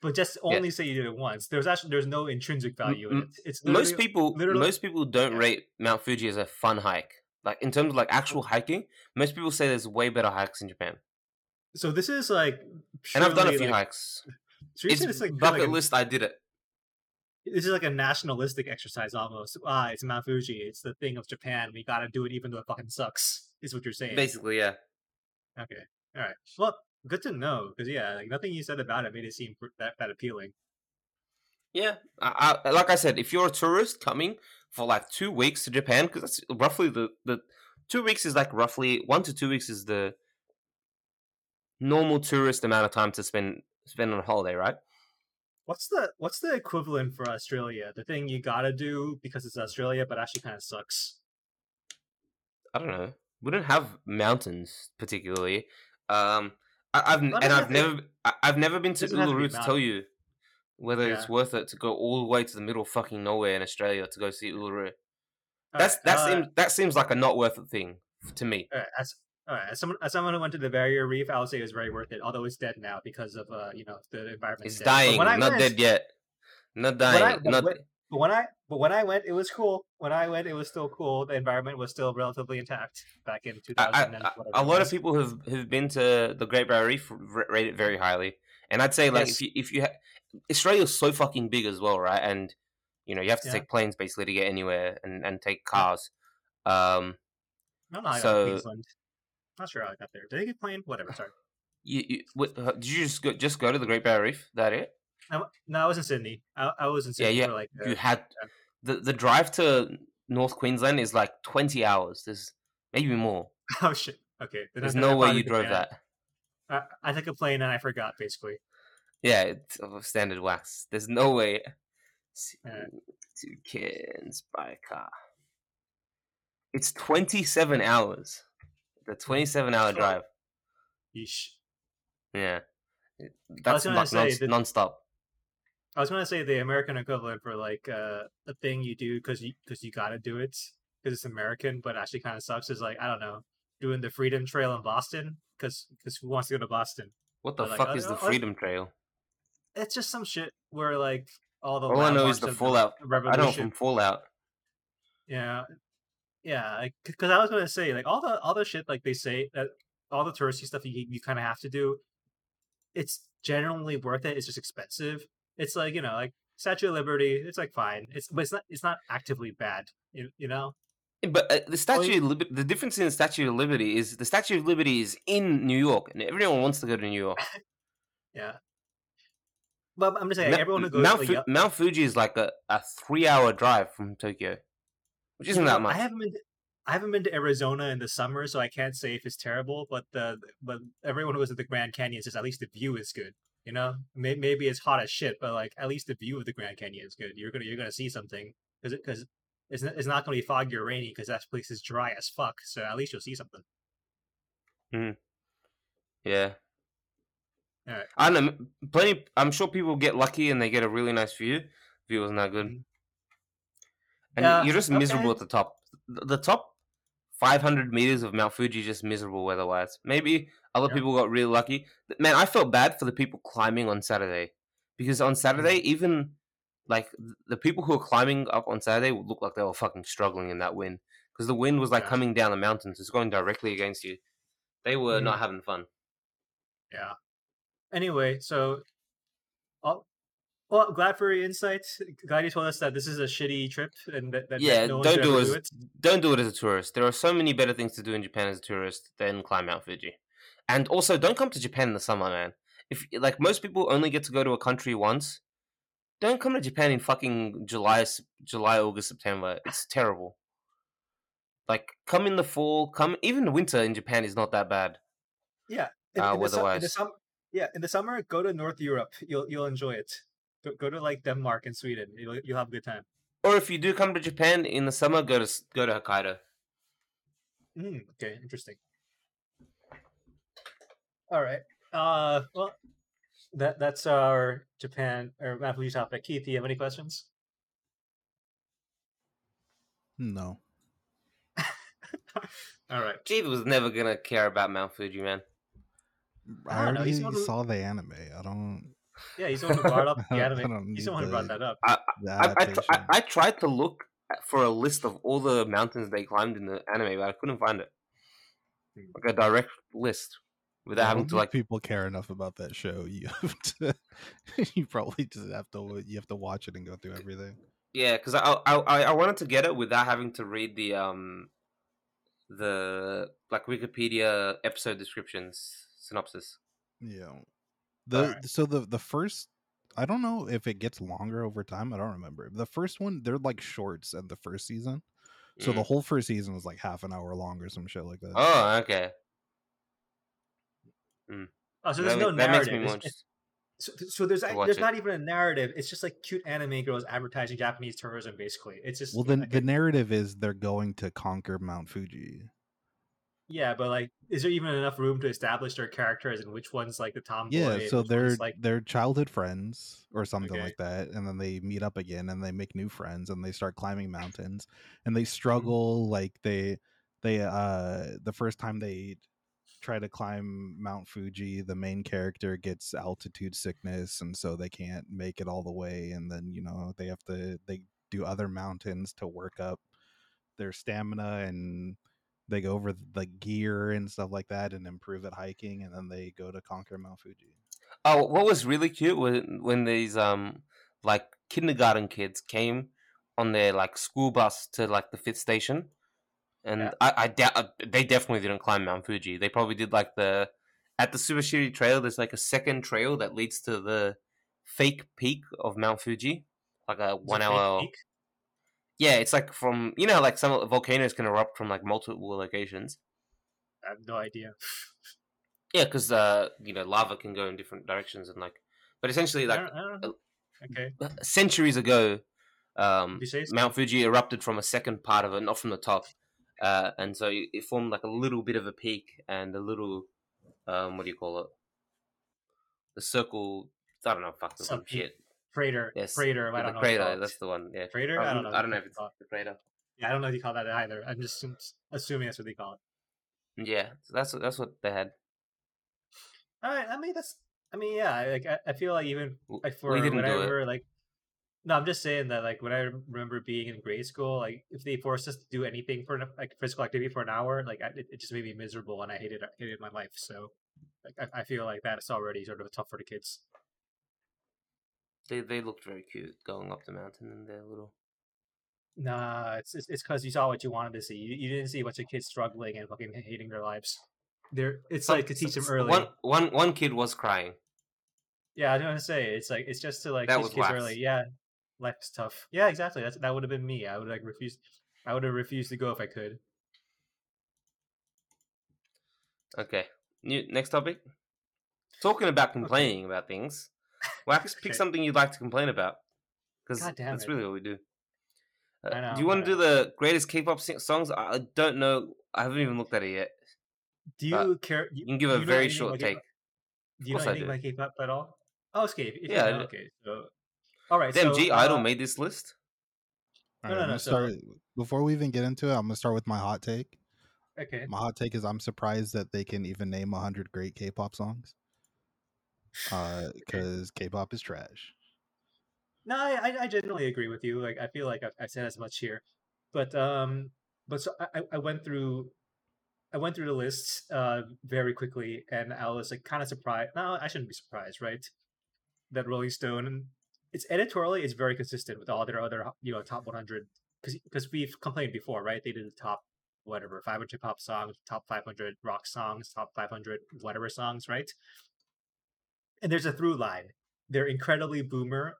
But just Yeah. only say you did it once. There's actually there's no intrinsic value in it. It's Most people, most people don't yeah. rate Mount Fuji as a fun hike. Like in terms of like actual hiking, most people say there's way better hikes in Japan. So this is like, And I've done a few like, hikes. So It's saying like bucket like a- list. I did it. This is like a nationalistic exercise almost. Ah, it's Mount Fuji. It's the thing of Japan. We gotta do it even though it fucking sucks. Is what you're saying. Basically, yeah. Okay. All right. Well, good to know because yeah, like nothing you said about it made it seem that that appealing. Yeah, I, I, like I said, if you're a tourist coming for like two weeks to Japan, because that's roughly the the two weeks is like roughly one to two weeks is the normal tourist amount of time to spend spend on a holiday, right? What's the what's the equivalent for Australia? The thing you gotta do because it's Australia, but actually kind of sucks. I don't know. We don't have mountains particularly. Um, I, I've Not and I've never I, I've never been to doesn't to Uluru to tell you whether it's worth it to go all the way to the middle of fucking nowhere in Australia to go see Uluru. That's right, that uh, seems that seems like a not worth it thing to me. right, as all right, as someone as someone who went to the Barrier Reef, I would say it was very worth it. Although it's dead now because of uh you know the environment. It's dying, not went, dead yet. Not When I, dying. but not when- but when I but when I went, it was cool. When I went, it was still cool. The environment was still relatively intact back in 2000. I, I, whatever a lot of people who've who've been to the Great Barrier Reef rate it very highly, and I'd say like Yes. if you if you ha- Australia's so fucking big as well, right? And you know you have to Yeah. take planes basically to get anywhere, and and take cars. Um, I don't know how I got so- Queensland. Not sure how I got there. Did I get plane? Whatever. Sorry. you, you what, uh, did you just go just go to the Great Barrier Reef? That it? I no, I was in Sydney. I, I was in Yeah, Sydney yeah, for like uh, You had the the drive to North Queensland is like twenty hours. There's maybe more. oh shit. Okay. then There's I- no way you drove that. I, I took a plane and I forgot basically. Yeah, it's of standard wax. There's no way Yeah. two kids by a car. It's 27 hours. The 27 hour drive. Yeesh. Yeah. That's say non- that- non-stop. I was gonna say the American equivalent for like uh, a thing you do because you because you gotta do it because it's American, but actually kind of sucks. Is like I don't know, doing the Freedom Trail in Boston because because who wants to go to Boston? What the But, fuck I- is the I- Freedom Trail? it's just some shit where like all the All I know is the Fallout. I revolution. know from Fallout. Yeah, yeah. Because I was gonna say like all the all the shit like they say that all the touristy stuff you you kind of have to do. It's generally worth it. It's just expensive. It's like you know like Statue of Liberty. It's like fine. It's but it's not it's not actively bad. You you know. But uh, the Statue you- of Liberty, the difference in the Statue of Liberty is the Statue of Liberty is in New York, and everyone wants to go to New York. Yeah. But I'm just saying Ma- everyone who goes Mount, like, Fu- yeah, Mount Fuji is like a, a three hour drive from Tokyo, which isn't You know, that much. I haven't been. To, I haven't been to Arizona in the summer, so I can't say if it's terrible. But the but everyone who goes to the Grand Canyon says at least the view is good. You know, May- maybe it's hot as shit, but like at least the view of the Grand Canyon is good. You're gonna you're gonna see something because because it's not, it's not gonna be foggy or rainy because that place is dry as fuck. So at least you'll see something. Hmm. Yeah. Alright. I don't know. Plenty. I'm sure people get lucky and they get a really nice view. View wasn't that good, Mhm. And Yeah, you're just miserable okay. at the top. The top 500 meters of Mount Fuji just miserable weather-wise. Maybe other Yeah. people got really lucky. Man, I felt bad for the people climbing on Saturday because on Saturday, even like the people who were climbing up on Saturday looked like they were fucking struggling in that wind because the wind was like Yeah. coming down the mountains. It's going directly against you. They were Mhm. not having fun. Yeah. Anyway, so, well, glad for your insights. Glad you told us that this is a shitty trip and that, that Yeah, no don't should do it. As, don't do it as a tourist. There are so many better things to do in Japan as a tourist than climb Mount Fuji. And also, don't come to Japan in the summer, man. If like most people only get to go to a country once, don't come to Japan in fucking July, July, August, September. It's terrible. Like, come in the fall. Come even the winter in Japan is not that bad. Yeah, in, uh, in the, in the sum- yeah, in the summer, go to North Europe. You'll you'll enjoy it. Go, go to like Denmark and Sweden. You'll you'll have a good time. Or if you do come to Japan in the summer, go to s- go to Hokkaido. Mm, okay, interesting. All right. Uh, well, that that's our Japan or Mount Fuji topic. Keith, do you have any questions? No. All right. Jeeves was never gonna care about Mount Fuji, man. I, I don't know, already he's the one who- saw the anime. I don't. Yeah, he's the one who brought up the don't- anime. He's the one who brought that up. The I, I, tr- I, I tried to look for a list of all the mountains they climbed in the anime, but I couldn't find it. Like a direct list without I having don't to like. people care enough about that show. You have to. you probably just have to. You have to watch it and go through everything. Yeah, because I, I I I wanted to get it without having to read the um the like Wikipedia episode descriptions synopsis. Yeah. The Alright. so the the first. I don't know if it gets longer over time. I don't remember. The first one, they're like shorts at the first season. So the Mm. whole first season was like half an hour long or some shit like that. Oh, okay. Oh, so that, there's no ma- that makes narrative. me It's- more so, so there's to there's it. not even a narrative. It's just like cute anime girls advertising Japanese tourism, basically. It's just Well, then like the narrative is they're going to conquer Mount Fuji. Yeah, but like, is there even enough room to establish their characters and which one's like the tomboy? Yeah, so they're like they're childhood friends or something Okay. like that, and then they meet up again and they make new friends and they start climbing mountains and Mm-hmm. they struggle like they they uh the first time they try to climb Mount Fuji, the main character gets altitude sickness and so they can't make it all the way and then you know they have to they do other mountains to work up their stamina and they go over the gear and stuff like that and improve at hiking and then they go to conquer Mount Fuji. Oh, what was really cute when when these um like kindergarten kids came on their like school bus to like the fifth station, and Yeah. I I doubt uh, they definitely didn't climb Mount Fuji. They probably did like the at the Subashiri Trail. There's like a second trail that leads to the fake peak of Mount Fuji, like a Is one fake hour. peak? Yeah, it's like from you know like some volcanoes can erupt from like multiple locations. I have no idea. Yeah, because uh you know lava can go in different directions and like, but essentially I like don't, I don't. Okay. centuries ago, um. Mount Fuji erupted from a second part of it, not from the top, uh, and so it formed like a little bit of a peak and a little, um, what do you call it? The circle. I don't know. Fuck the Some shit. Peak. Crater. Yes, Crater. I don't know. what you call it. That's the one. Yeah, Crater? Um, I don't know I don't know if you it's call it. the crater. Yeah, I don't know if you call that either. I'm just assuming that's what they call it. Yeah, so that's what that's what they had. All right. I mean, that's I mean, yeah, like I, I feel like even like for we didn't do it. like no, I'm just saying that like when I remember being in grade school, like if they forced us to do anything for like physical activity for an hour, like I, it, it just made me miserable and I hated hated my life. So like I, I feel like that's already sort of tough for the kids. They they looked very cute going up the mountain in their little. Nah, it's it's because you saw what you wanted to see. You, you didn't see a bunch of kids struggling and fucking hating their lives. They're it's Some- like to teach them early. One one one kid was crying. Yeah, I don't want to say it's like it's just to like That teach kids early. Yeah, life's tough. Yeah, exactly. That's that would have been me. I would like refuse. I would have refused to go if I could. Okay. New next topic. Talking about complaining about things. Wax, pick Okay. something you'd like to complain about. Because that's it. really what we do. Uh, I know, do you want to do the greatest K-pop sing- songs? I I don't know. I haven't even looked at it yet. Do Uh, you care? You can give a very short take. Do you know course I anything about K-pop at all? Oh, okay. If Yeah, I You know, do. okay. So, all right. Damn, so, G Idol uh, made this list. All No, right, no, I'm no, gonna so- start before we even get into it. I'm gonna start with my hot take. Okay. My hot take is I'm surprised that they can even name 100 great K-pop songs. Uh, because K-pop is trash. No, I, I- I generally agree with you. Like, I feel like I've, I've said as much here, but um, but so I, I- I went through, I went through the list uh very quickly, and I was like kind of surprised. No, I shouldn't be surprised, right? That Rolling Stone, and it's editorially, it's very consistent with all their other you know top 100 because because we've complained before, right? They did the top whatever 500 pop songs, top 500 rock songs, top 500 whatever songs, right? And there's a through line. They're incredibly boomer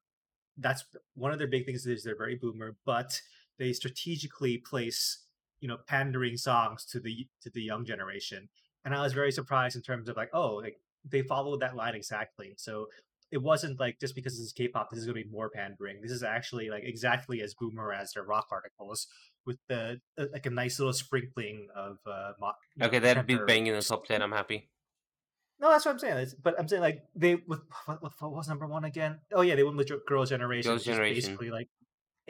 that's one of their big things is they're very boomer, but they strategically place you know pandering songs to the to the young generation. And I was very surprised in terms of like, oh, like they followed that line exactly. So it wasn't like just because this is K-pop, this is going to be more pandering. This is actually like exactly as boomer as their rock articles, with the uh, like a nice little sprinkling of uh. Mo- Okay, that'd be contemporary bang in the top ten. I'm happy. No, that's what I'm saying. It's, but I'm saying like they with what, what, was number one again? Oh yeah, they went with Girls' Generation, Girls' which is Generation. basically like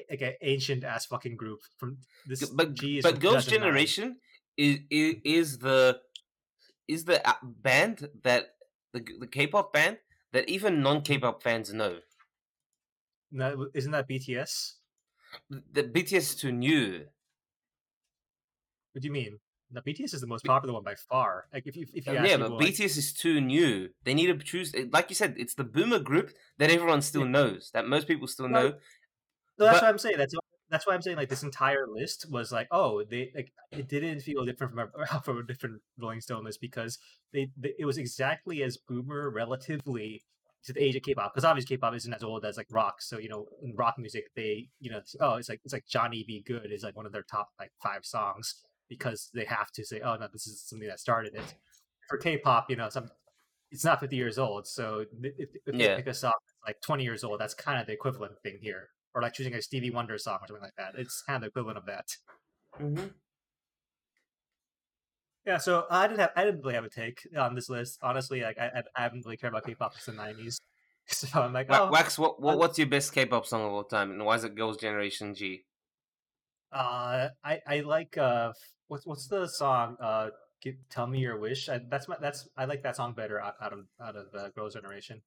like an ancient ass fucking group from this. But G is but Girls' Generation is, is is the is the uh, band that the the K-pop band that even non-K-pop fans know. No, isn't that BTS? The BTS is too new. What do you mean? No, BTS is the most popular one by far. Like if you if you ask yeah, but like- BTS is too new. They need to choose. Like you said, it's the boomer group that everyone still Yeah. knows, that most people still Well, know. No, that's But- what I'm saying. That's that's why I'm saying like this entire list was like, oh, they like it didn't feel different from a from a different Rolling Stone list because they, they it was exactly as boomer relatively to the age of K-pop because obviously K-pop isn't as old as like rock. So you know, in rock music, they you know, it's- oh, it's like it's like Johnny B. Goode is like one of their top like five songs because they have to say, oh no, this is something that started it. For K-pop, you know, some it's not 50 years old, so if, if they pick a song like 20 years old, that's kind of the equivalent thing here or like choosing a Stevie Wonder song or something like that. It's kind of the equivalent of that. Mm-hmm. Yeah, so I didn't have I didn't really have a take on this list. Honestly, like I I, haven't really cared about K-pop since the nineties. So I'm like, oh, Wax, what, what what's your best K-pop song of all time, and why is it Girls' Generation Gee? uh, I I like uh, what's what's the song? Uh, Give, tell me your wish. I, that's my that's I like that song better out, out of out of uh, Girls' Generation.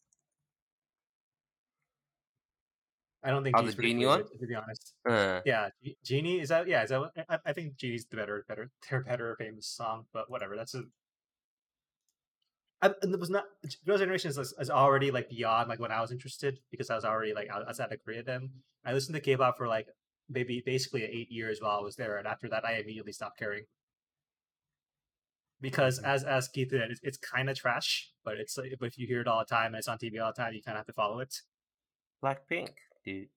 I don't think Oh, G's the Genie one? to be honest. Uh, Yeah, Ge- Genie is that? Yeah, is that? I, I think Genie's the better, better, their better famous song. But whatever, that's a. I, and it was not Girls' Generation is, is already like beyond like when I was interested because I was already like out- outside of Korea. Then I listened to K-pop for like maybe basically eight years while I was there, and after that, I immediately stopped caring. Because as as Keith said, it's, it's kind of trash, but it's like, but if you hear it all the time and it's on TV all the time, you kind of have to follow it. Blackpink, dude.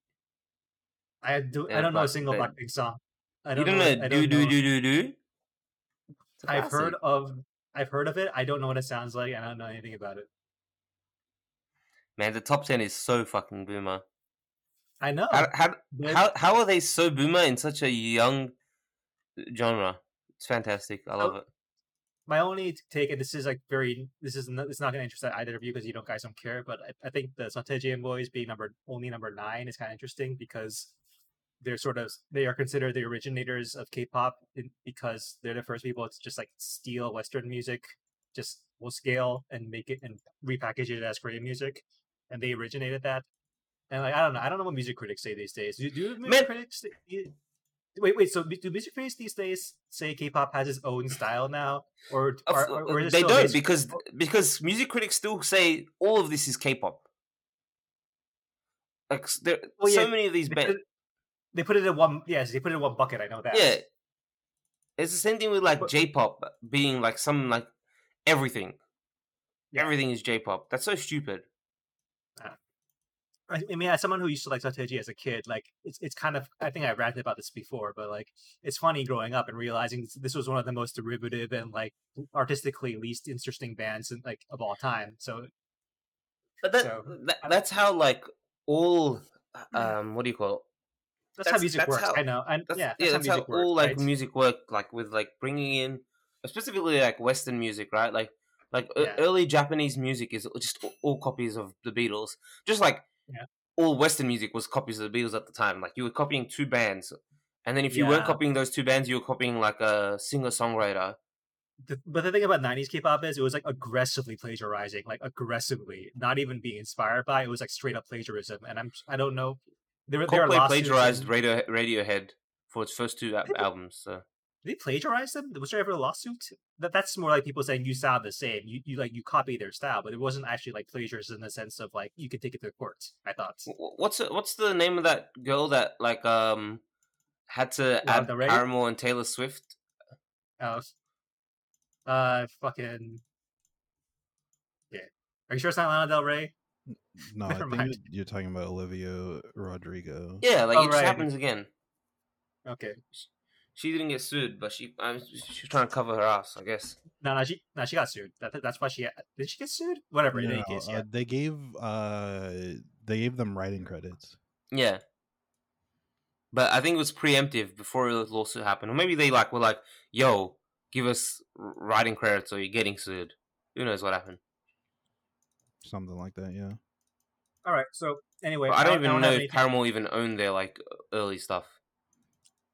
I do. I don't know a single Blackpink song. I You don't don't know. know I do don't do know. do do do. A I've heard of I've heard of it. I don't know what it sounds like. I don't know anything about it. Man, the top ten is so fucking boomer. I know. How how but how, how are they so boomer in such a young uh, genre? It's fantastic. I oh, love it. my only take, and this is like very, this is not, it's not going to interest either of you because you don't guys don't care. But I, I think the Seo Taiji and Boys being number only number nine is kind of interesting because they're sort of they are considered the originators of K-pop in, because they're the first people to just like steal Western music just will scale and make it and repackage it as Korean music, and they originated that. And like I don't know, I don't know what music critics say these days. Do, do music Man- critics? Wait, wait. So do music critics these days say K-pop has its own style now, or are, or, they don't because because music critics still say all of this is K-pop. Like there, Well, so yeah, many of these they bands. put, it, they put it in one. Yes, they put it in one bucket. I know that. Yeah, it's the same thing with like But- J-pop being like some like everything. Yeah. Everything is J-pop. That's so stupid. I mean, as someone who used to like Seo Taiji as a kid, like it's it's kind of I think I ranted about this before, but like it's funny growing up and realizing this, was one of the most derivative and like artistically least interesting bands in, like of all time. So But that, So, that that's how like all um what do you call it? that's, how music that's works. how- I know, and That's, yeah, yeah, that's how, all works, like right? music work, like with like bringing in, specifically like Western music, right? Like like Yeah. early Japanese music is just all copies of the Beatles, just like Yeah. all Western music was copies of the Beatles at the time. Like you were copying two bands, and then if you weren't copying those two bands, you were copying like a singer songwriter. The- but the thing about '90s K-pop is it was like aggressively plagiarizing, like aggressively, not even being inspired by. It was like straight up plagiarism, and I'm I don't know. There, were- there are Coldplay plagiarized Radio Radiohead for its first two al- albums. So. Did they plagiarize them? Was there ever a lawsuit? That that's more like people saying you sound the same. You you like you copy their style, but it wasn't actually like plagiarism in the sense of like you could take it to court. I thought. What's it- what's the name of that girl that like um had to Lana add Del Rey? Paramore and Taylor Swift? Uh, uh, fucking. Yeah. Are you sure it's not Lana Del Rey? No, I think mind. you're talking about Olivia Rodrigo. Yeah, like Oh, it just right. happens again. Okay. She didn't get sued, but she um, she's trying to cover her ass, I guess. No, no, she no, she got sued. That, that's why she did she get sued? Whatever. in any No, case, uh, yeah. they gave uh they gave them writing credits. Yeah. But I think it was preemptive before the lawsuit happened, or maybe they like were like, "Yo, give us writing credits, or you're getting sued." Who knows what happened? Something like that, yeah. All right. So anyway, But I don't even know have if anything- Paramore even owned their like early stuff.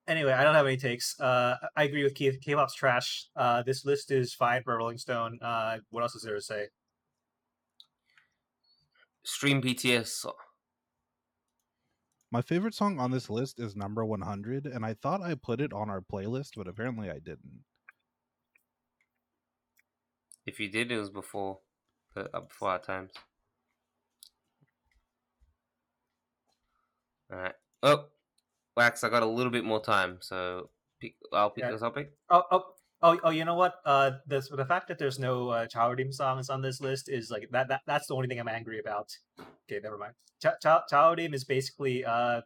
Anyway, I don't have any takes. Uh, I agree with Keith. K-pop's trash. Uh, this list is fine for Rolling Stone. Uh, what else is there to say? Stream BTS. My favorite song on this list is number 100, and I thought I put it on our playlist, but apparently I didn't. If you did, it was before, uh, before our times. All right. Oh, Wax, I got a little bit more time, so pick, I'll pick Yeah. this topic. Oh, oh, oh, oh! You know what? Uh, this the fact that there's no uh, Chowdim songs on this list is like that. That that's the only thing I'm angry about. Okay, never mind. Ch- Ch- Chowdim is basically uh,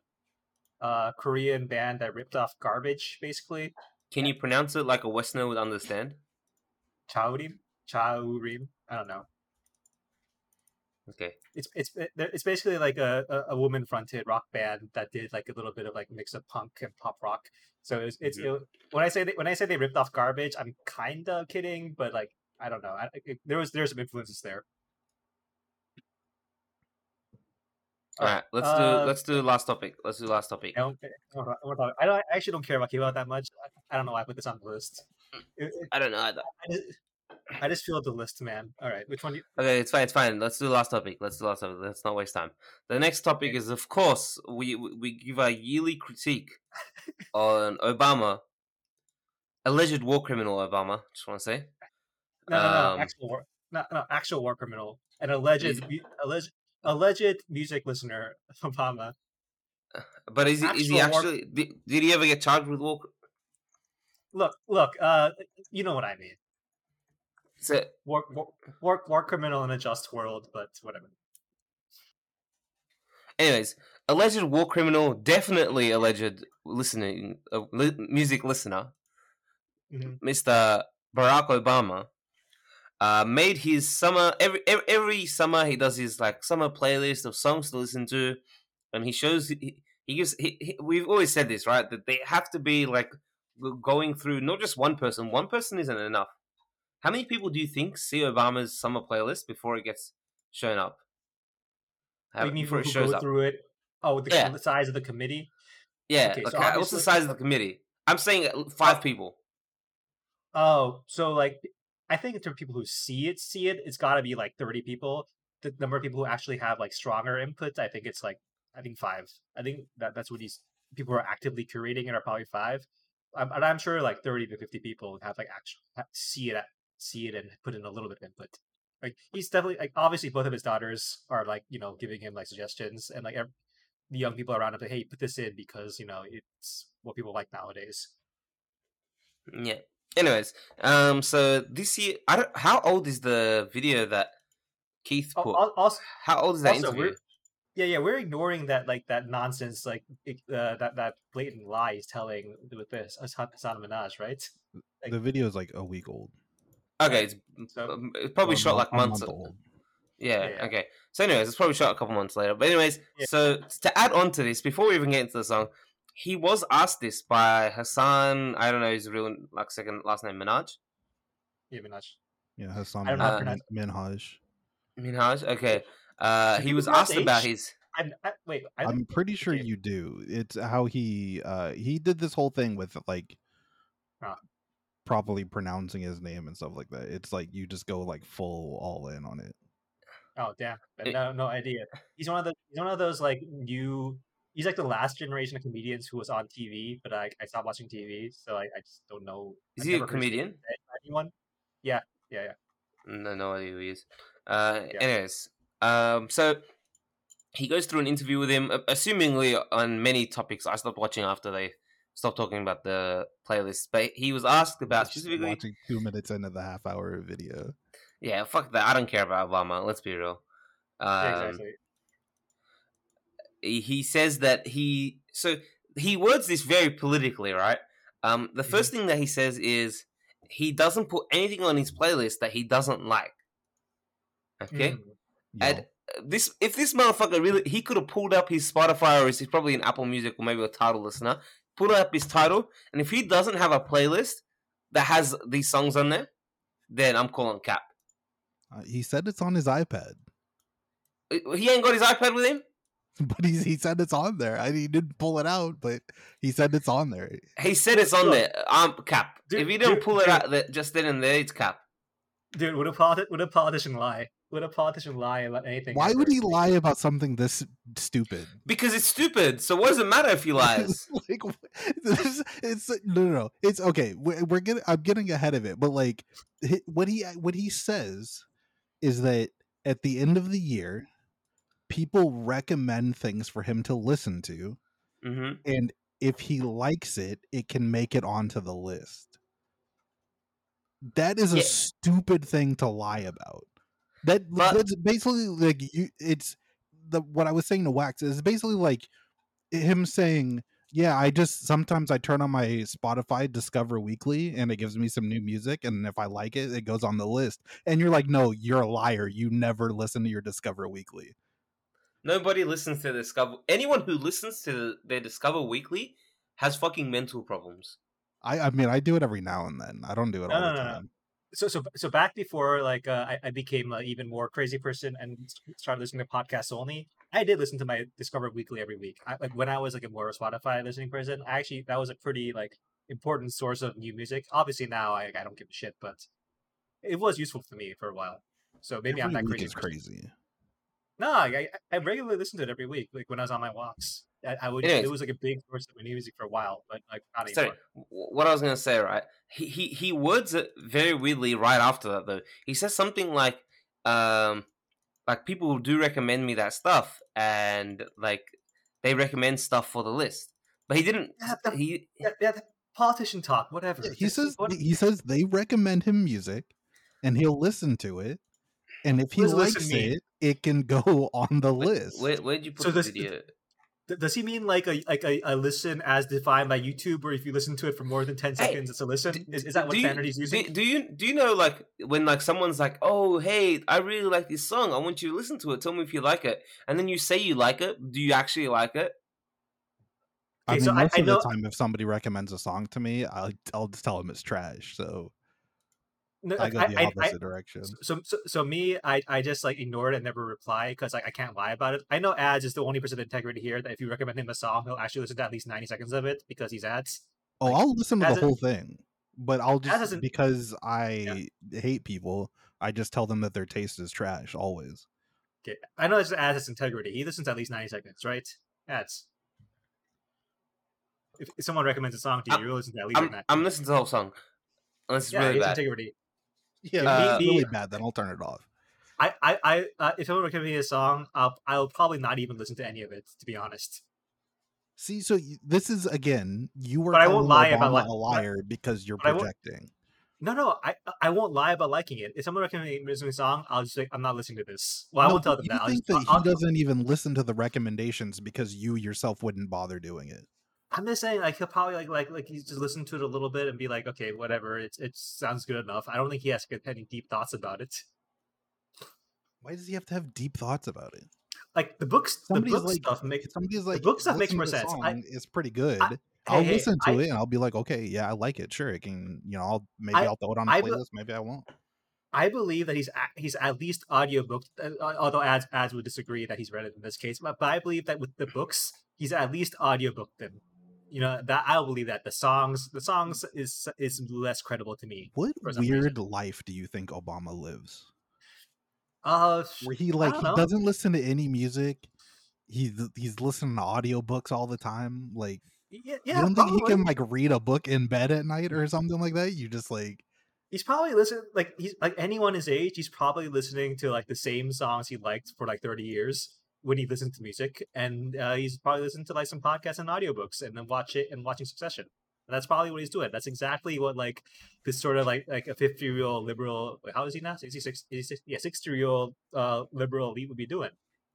uh, Korean band that ripped off garbage. Basically, Can you pronounce it like a Westerner would understand? Chowdim, Chowrim. I don't know. Okay. It's it's it's basically like a, a, woman fronted rock band that did like a little bit of like mix of punk and pop rock. So it's, it's Mhm. it, when I say they, when I say they ripped off garbage, I'm kind of kidding, but like I don't know. I, it, there was there's some influences there. All right. Let's uh, do let's do the last topic. Let's do the last topic. I don't, I don't, I actually don't care about K-pop that much. I, I don't know why I put this on the list. It- it- I don't know either. I, just, I just feel the list, man. All right, which one? Do you, Okay, it's fine. It's fine. Let's do the last topic. Let's do the last topic. Let's not waste time. The next topic Okay. is, of course, we we give our yearly critique on Obama, alleged war criminal Obama. Just want to say. no, no, no, Um, actual war, no, no, actual war criminal, an alleged, mu- alleged, alleged music listener, Obama. But is he is he Actual war- actually? Did, did he ever get charged with war? Look, look, uh, you know what I mean. So, War, war, war, war criminal in a just world, but whatever. anyways, alleged war criminal, definitely alleged listening uh, li- music listener. Mhm. Mr. Barack Obama, uh, made his summer every, every every summer he does his like summer playlist of songs to listen to, and he shows he, he gives. He, he, we've always said this right that they have to be like going through not just one person. One person isn't enough. How many people do you think see Obama's summer playlist before it gets shown up? How, do you mean before it shows go up? through it? Oh, the, Yeah. the size of the committee. Yeah, Okay, like, so what's the size of the committee? I'm saying uh, five people. Oh, so like, I think in terms of people who see it, see it, it's got to be like thirty people. The number of people who actually have like stronger inputs, I think it's like I think five. I think that that's what these people are actively curating it are probably five. Um, and I'm sure like thirty to fifty people have like actually see it, see it, and put in a little bit of input. Like he's definitely like obviously both of his daughters are like you know giving him like suggestions and like ev- the young people around him like hey put this in because you know it's what people like nowadays. Yeah. Anyways, um, so this year, I don't. How old is the video that Keith Al- put? al- Also, how old is that also, interview? yeah, yeah, we're ignoring that like that nonsense, like uh, that that blatant lie he's telling with this Hasan Hasan Minaj, right? like- the video is like a week old. Okay, it's, So- um, it's probably shot like months. month. Yeah, Yeah, yeah. Okay. So, anyways, it's probably shot a couple months later. But anyways, Yeah. so to add on to this, before we even get into the song, he was asked this by Hasan. I don't know his real like second last name Minaj. Yeah, Minaj. Yeah, Hasan I don't know how to pronounce Minhaj. Minaj. Okay. Uh, he was pronounce asked about his. I, I, wait, I, I'm pretty sure you do. It's how he uh he did this whole thing with like. Properly pronouncing his name and stuff like that. It's like you just go like full all in on it. oh damn, no, no idea. He's one of the he's one of those like new. He's like the last generation of comedians who was on TV, but I, I stopped watching TV, so I, I just don't know. Is I've he a never heard his name comedian? Anyone? Yeah, yeah, yeah. No, no idea who he is. Uh, Yeah. anyways, um, so he goes through an interview with him, assumingly on many topics. I stopped watching after they stopped talking about the playlist, but he was asked about Just specifically. watching two minutes into the half hour video. Yeah, fuck that. I don't care about Obama. Let's be real. Um, exactly. he he says that he so he words this very politically, right? Um, the 1st thing that he says is he doesn't put anything on his playlist that he doesn't like. Okay, Mm. Yo, And- this if this motherfucker really he could have pulled up his Spotify or his, he's probably an Apple Music or maybe a Tidal listener, pulled up his Tidal, and if he doesn't have a playlist that has these songs on there, then I'm calling cap. uh, he said it's on his iPad, He ain't got his iPad with him. but he he said it's on there. I he didn't pull it out, but he said it's on there. He said it's on Look, there. I'm cap. dude- if he didn't dude- pull it dude. out that just then and there, it's cap. Dude, would a politi- would a politician lie? Would a politician lie about anything? Why ever? would he lie about something this stupid? Because it's stupid. So what does it matter if he lies? like this, it's no, no, no. It's okay. We're, we're getting. I'm getting ahead of it, but like what he what he says is that at the end of the year, people recommend things for him to listen to, hmm and if he likes it, it can make it onto the list. That is a Yeah. stupid thing to lie about. That But- that's basically like you. It's the what I was saying to Wax is basically like him saying, "Yeah, I just sometimes I turn on my Spotify Discover Weekly and it gives me some new music, and if I like it, it goes on the list." And you're like, "No, you're a liar. You never listen to your Discover Weekly." Nobody listens to Discover. Anyone who listens to their Discover Weekly has fucking mental problems. I I mean, I do it every now and then. I don't do it No, all the time. So so so back before like uh, I, I became an even more crazy person and started listening to podcasts only i did listen to my discover weekly every week. I, like when i was like a more spotify listening person I actually that was a pretty like important source of new music. Obviously now i, I don't give a shit but it was useful for me for a while. So maybe i'm Every that week crazy crazy. no I, I I regularly listened to it every week like when i was on my walks i, I would Anyways. it was like a big source of new music for a while but like not Sorry, anymore w- what I was gonna say, right? He he he words it very weirdly right after that though. He says something like, um, like people do recommend me that stuff, and like they recommend stuff for the list, but he didn't. Yeah, the- He yeah, yeah the politician talk whatever Yeah, he Just- says what- he says they recommend him music and he'll listen to it and if he What does listen likes it it can go on the where, list where where'd you put So the this- video? Th- Does he mean like a like a, a listen as defined by YouTube, where if you listen to it for more than ten Hey, seconds, it's a listen? Is, is that what do you- Do, using? do you do you know like when like someone's like, oh hey, I really like this song. I want you to listen to it. Tell me if you like it. And then you say you like it. Do you actually like it? i Okay, mean so most I of know- the time if somebody recommends a song to me i'll, I'll just tell them it's trash so No, i like, go the I- I- opposite direction so, so so me, I, I just like ignore it and never reply because like I can't lie about it. I know ads is the only person of integrity here that if you recommend him a song, he'll actually listen to at least ninety seconds of it because he's ads. oh like, i'll listen to the a- whole thing but I'll just because I hate people, I just tell them that their taste is trash always. Okay. I know this adds its integrity. He listens to at least 90 seconds, right? Ads. If, if someone recommends a song to you, I'm- you listen to at least I'm, I'm listening to the whole song. Unless it's Yeah, really bad. integrity. Yeah, Uh, really bad, then I'll turn it off. I, I, I uh, if someone recommends me a song, I'll, I'll probably not even listen to any of it, to be honest. See, so y- this is again, you were But I won't lie about like- a liar because you're but I won't- projecting. No, no, I, I won't lie about liking it. If someone recommends me a song, I'll just say I'm not listening to this. Well, I won't tell them you that. I'll think just- that I'll- he doesn't even listen to the recommendations because you yourself wouldn't bother doing it. I'm just saying, like he'll probably like like like he's just listen to it a little bit and be like, okay, whatever. It it sounds good enough. I don't think he has any deep thoughts about it. Why does he have to have deep thoughts about it? Like the books, Somebody's the book like, stuff make somebody's like, book stuff makes more sense." I- it's pretty good. I- I'll hey, listen to I- it and I'll be like, okay, yeah, I like it. Sure, it can. You know, I'll maybe I- I'll throw it on a be- playlist. Maybe I won't. I believe that he's he's at least audiobook, uh, although ads ads would disagree that he's read it in this case. But, but I believe that with the books, he's at least audiobooked them. You know that I'll believe that the songs the songs is is less credible to me. What some reason. weird life do you think Obama lives? Uh, Where he like he doesn't listen to any music. He's he's listening to audiobooks all the time. Like yeah, you don't think he can like read a book in bed at night or something like that? You just like He's probably listening like he's like anyone his age. He's probably listening to like the same songs he liked for like thirty years when he listened to music, and uh, he's probably listening to like some podcasts and audiobooks, and then watch it and watching Succession. And that's probably what he's doing. That's exactly what like this sort of like like a fifty year old liberal. wait, How is he now? 66, 86, yeah, sixty year old uh, liberal elite would be doing.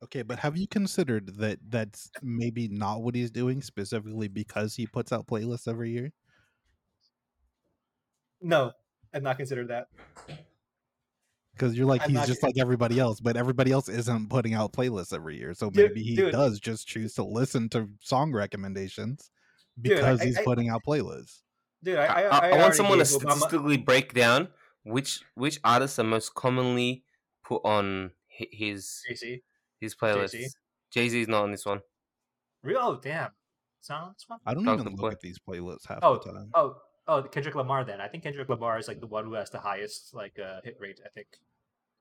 okay, but have you considered that that's maybe not what he's doing specifically because he puts out playlists every year? No, I've not considered that. Because you're like I'm he's just gonna- like everybody else, but everybody else isn't putting out playlists every year. So Dude- maybe he dude. does just choose to listen to song recommendations Dude, I- because I- he's I- putting out playlists. Dude, I, I, I, I, I want someone to gave Obama- statistically break down which which artists are most commonly put on hi- his Jay Z. his playlists. Jay Z is not on this one. Real? Oh, damn. Sounds one. I don't Dr. even look Boy. at these playlists half Oh, the time. oh, oh, Kendrick Lamar. Then I think Kendrick Lamar is like the one who has the highest like uh, hit rate. I think.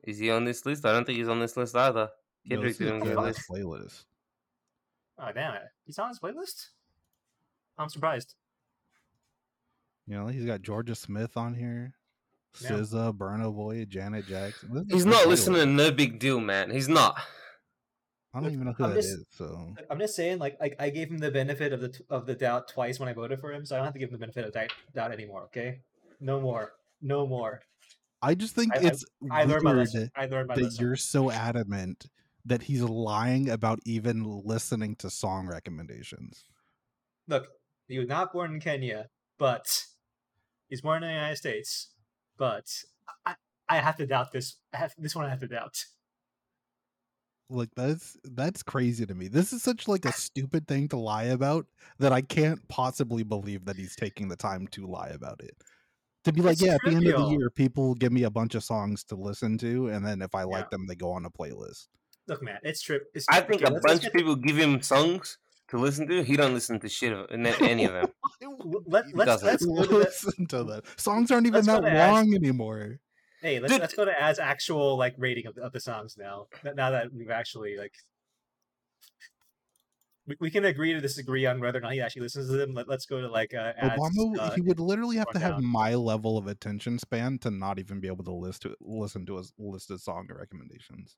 Is he on this list? I don't think he's on this list either. Kendrick this is didn't get a Kendrick's list. playlist. Oh damn it, he's on his playlist. I'm surprised. You know, he's got Jorja Smith on here, Yeah. SZA, Burna Boy, Janet Jackson. This He's not playlist. listening to No Big Deal, man. He's not. I don't even know who I'm that just- is. So I'm just saying, like, like I gave him the benefit of the of the doubt twice when I voted for him, so I don't have to give him the benefit of doubt, doubt anymore. Okay, no more, no more. I just think I- I- it's I learned weird. I that lesson. you're so adamant that he's lying about even listening to song recommendations. Look, he was not born in Kenya, but he's born in the United States. But I, I have to doubt this. I have this one. I have to doubt. Like that's that's crazy to me. This is such like a stupid thing to lie about that I can't possibly believe that he's taking the time to lie about it. To be like, It's yeah, at the end of the year, people give me a bunch of songs to listen to, and then if I like Yeah. them, they go on a playlist. Look, man, it's trip. It's I think okay, a let's- let's bunch of people give him songs to listen to. He don't listen to shit of any of them. Let, He let's doesn't. let's go to the, listen to that. Songs aren't even that to ads. long anymore. hey let's Dude. let's go to as actual like rating of, the- of the songs now. Now that we've actually like we, we can agree to disagree on whether or not he actually listens to them. Let, let's go to like uh, ads, Obama, uh, he would literally have to have down. my level of attention span to not even be able to list to listen to a s- listed song or recommendations.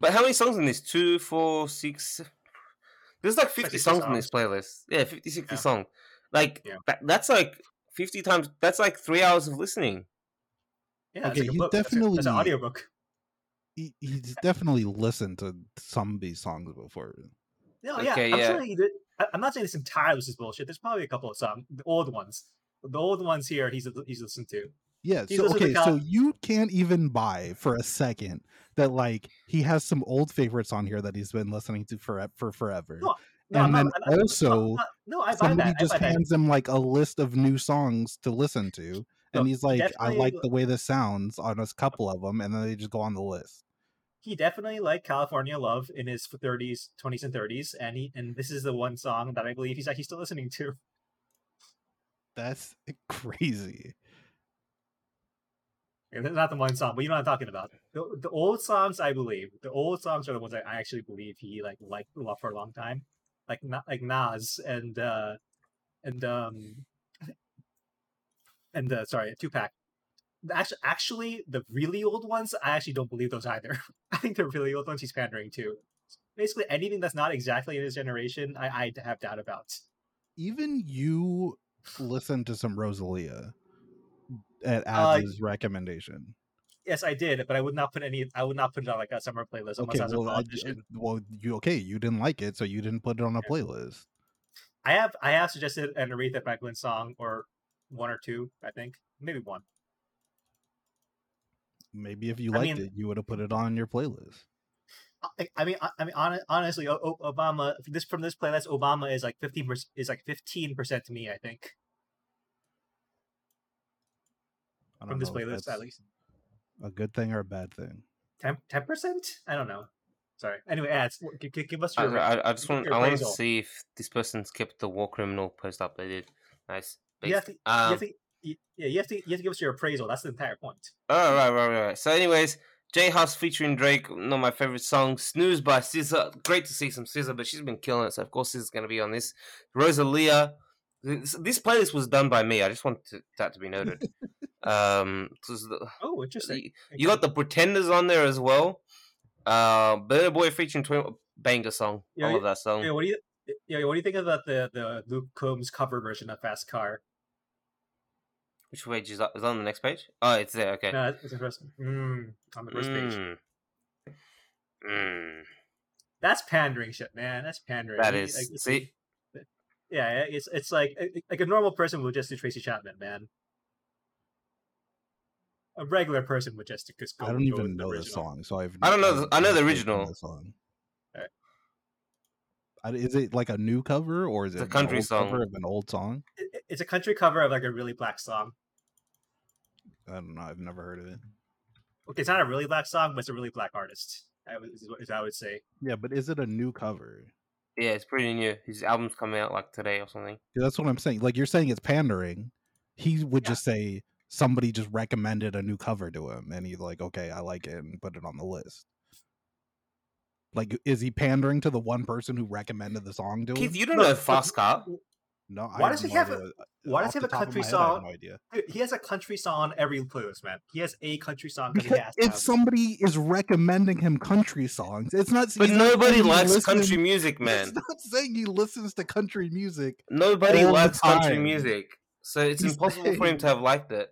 But how many songs in this? Two, four, six. There's like 50 60 songs in this playlist. Yeah, 50, 60 Yeah. songs. Like, Yeah. that, that's like 50 times. That's like three hours of listening. yeah, okay, like a he's book. That's a- That's an audiobook. He, he's definitely listened to some of these songs before. No, yeah, Okay, I'm yeah. sure did. I, I'm not saying this entirely is bullshit. There's probably a couple of some the old ones. The old ones here, he's he's listened to. Yeah, He's so okay, so you can't even buy for a second that like he has some old favorites on here that he's been listening to for for forever. No, No, And I'm then not- I'm- I'm- also, I'm not- no, I buy Somebody that. just I buy that. hands him like a list of new songs to listen to, and Look, he's like, "I like the way this sounds" on a couple of them, and then they just go on the list. He definitely liked California Love in his 30s, 20s, and 30s, and he and this is the one song that I believe he's actually still listening to. That's crazy. And not the one song, but you know what I'm talking about. The, the old songs, I believe, the old songs are the ones I, I actually believe he like liked a lot for a long time, like not like Nas and uh and um and uh, sorry, Tupac. Actually, actually, the really old ones, I actually don't believe those either. I think the really old ones he's pandering to. Basically, anything that's not exactly in his generation, I I have doubt about. Even you listen to some Rosalia at Uh, recommendation. Yes, I did, but I would not put any. I would not put it on like a summer playlist Okay, I was a well, I, well, you okay? You didn't like it, so you didn't put it on a playlist. I have I have suggested an Aretha Franklin song or one or two. I think maybe one. Maybe if you I liked mean- it, you would have put it on your playlist. I, I mean, I, I mean, hon- honestly, O- O- Obama. This from this playlist, Obama is like fifteen percent. Is like fifteen percent to me. I think I don't from this know playlist at least. a good thing or a bad thing. 10 percent. I don't know. Sorry. Anyway, ads. G- g- give us I, your. I, I just want I want to see if this person's kept the war criminal post updated. Nice. you have Based. to. you Um, have to. Yeah, you have to. You have to give us your appraisal. That's the entire point. Oh, right, right, right, right. So, anyways, J Hus featuring Drake, one of my favorite songs. Snooze by SZA. Great to see some SZA, but she's been killing it, so of course SZA's going to be on this. Rosalia. This, this playlist was done by me. I just want to, that to be noted. um, the- Oh, interesting. you, you got the Pretenders on there as well. Uh, Burna Boy featuring Twin Banger song. Yeah, I love that song. Yeah, what do you? Yeah, what do you think about the the Luke Combs cover version of Fast Car? Which page is that? Is that on the next page? Oh, it's there. Okay. No, it's interesting. Mm, on the first page. Mm. Mm. That's pandering shit, man. That's pandering. That is. You- is. like, See, yeah, it's it's like like a normal person would just do Tracy Chapman, man. A regular person would just just go. I don't even know the original. song, so I've. I don't know I've the- I know the never listened to original. the song. Alright. Is it like a new cover or is It's it a an country old song. cover of an old song? It- it- It's a country cover of like a really black song. I don't know. I've never heard of it. Okay, it's not a really black song, but it's a really black artist. I would, is what is what I would say. Yeah, but is it a new cover? yeah, it's pretty new. His album's coming out like today or something. Yeah, That's what I'm saying. Like you're saying, it's pandering. He would Yeah. just say somebody just recommended a new cover to him, and he's like, "Okay, I like it," and put it on the list. Like, is he pandering to the one person who recommended the song to him? Keith, you don't No, know but- Fast Car. No. I Why does he have a- idea. Uh, why does he have a country my head, I have song? No idea. Dude, he has a country song on every playlist, man. He has a country song because he has if have- somebody is recommending him country songs, it's not. But he's not nobody likes listens- country music, man. He's not saying he listens to country music Nobody likes country music. So it's He's impossible for him to have liked it.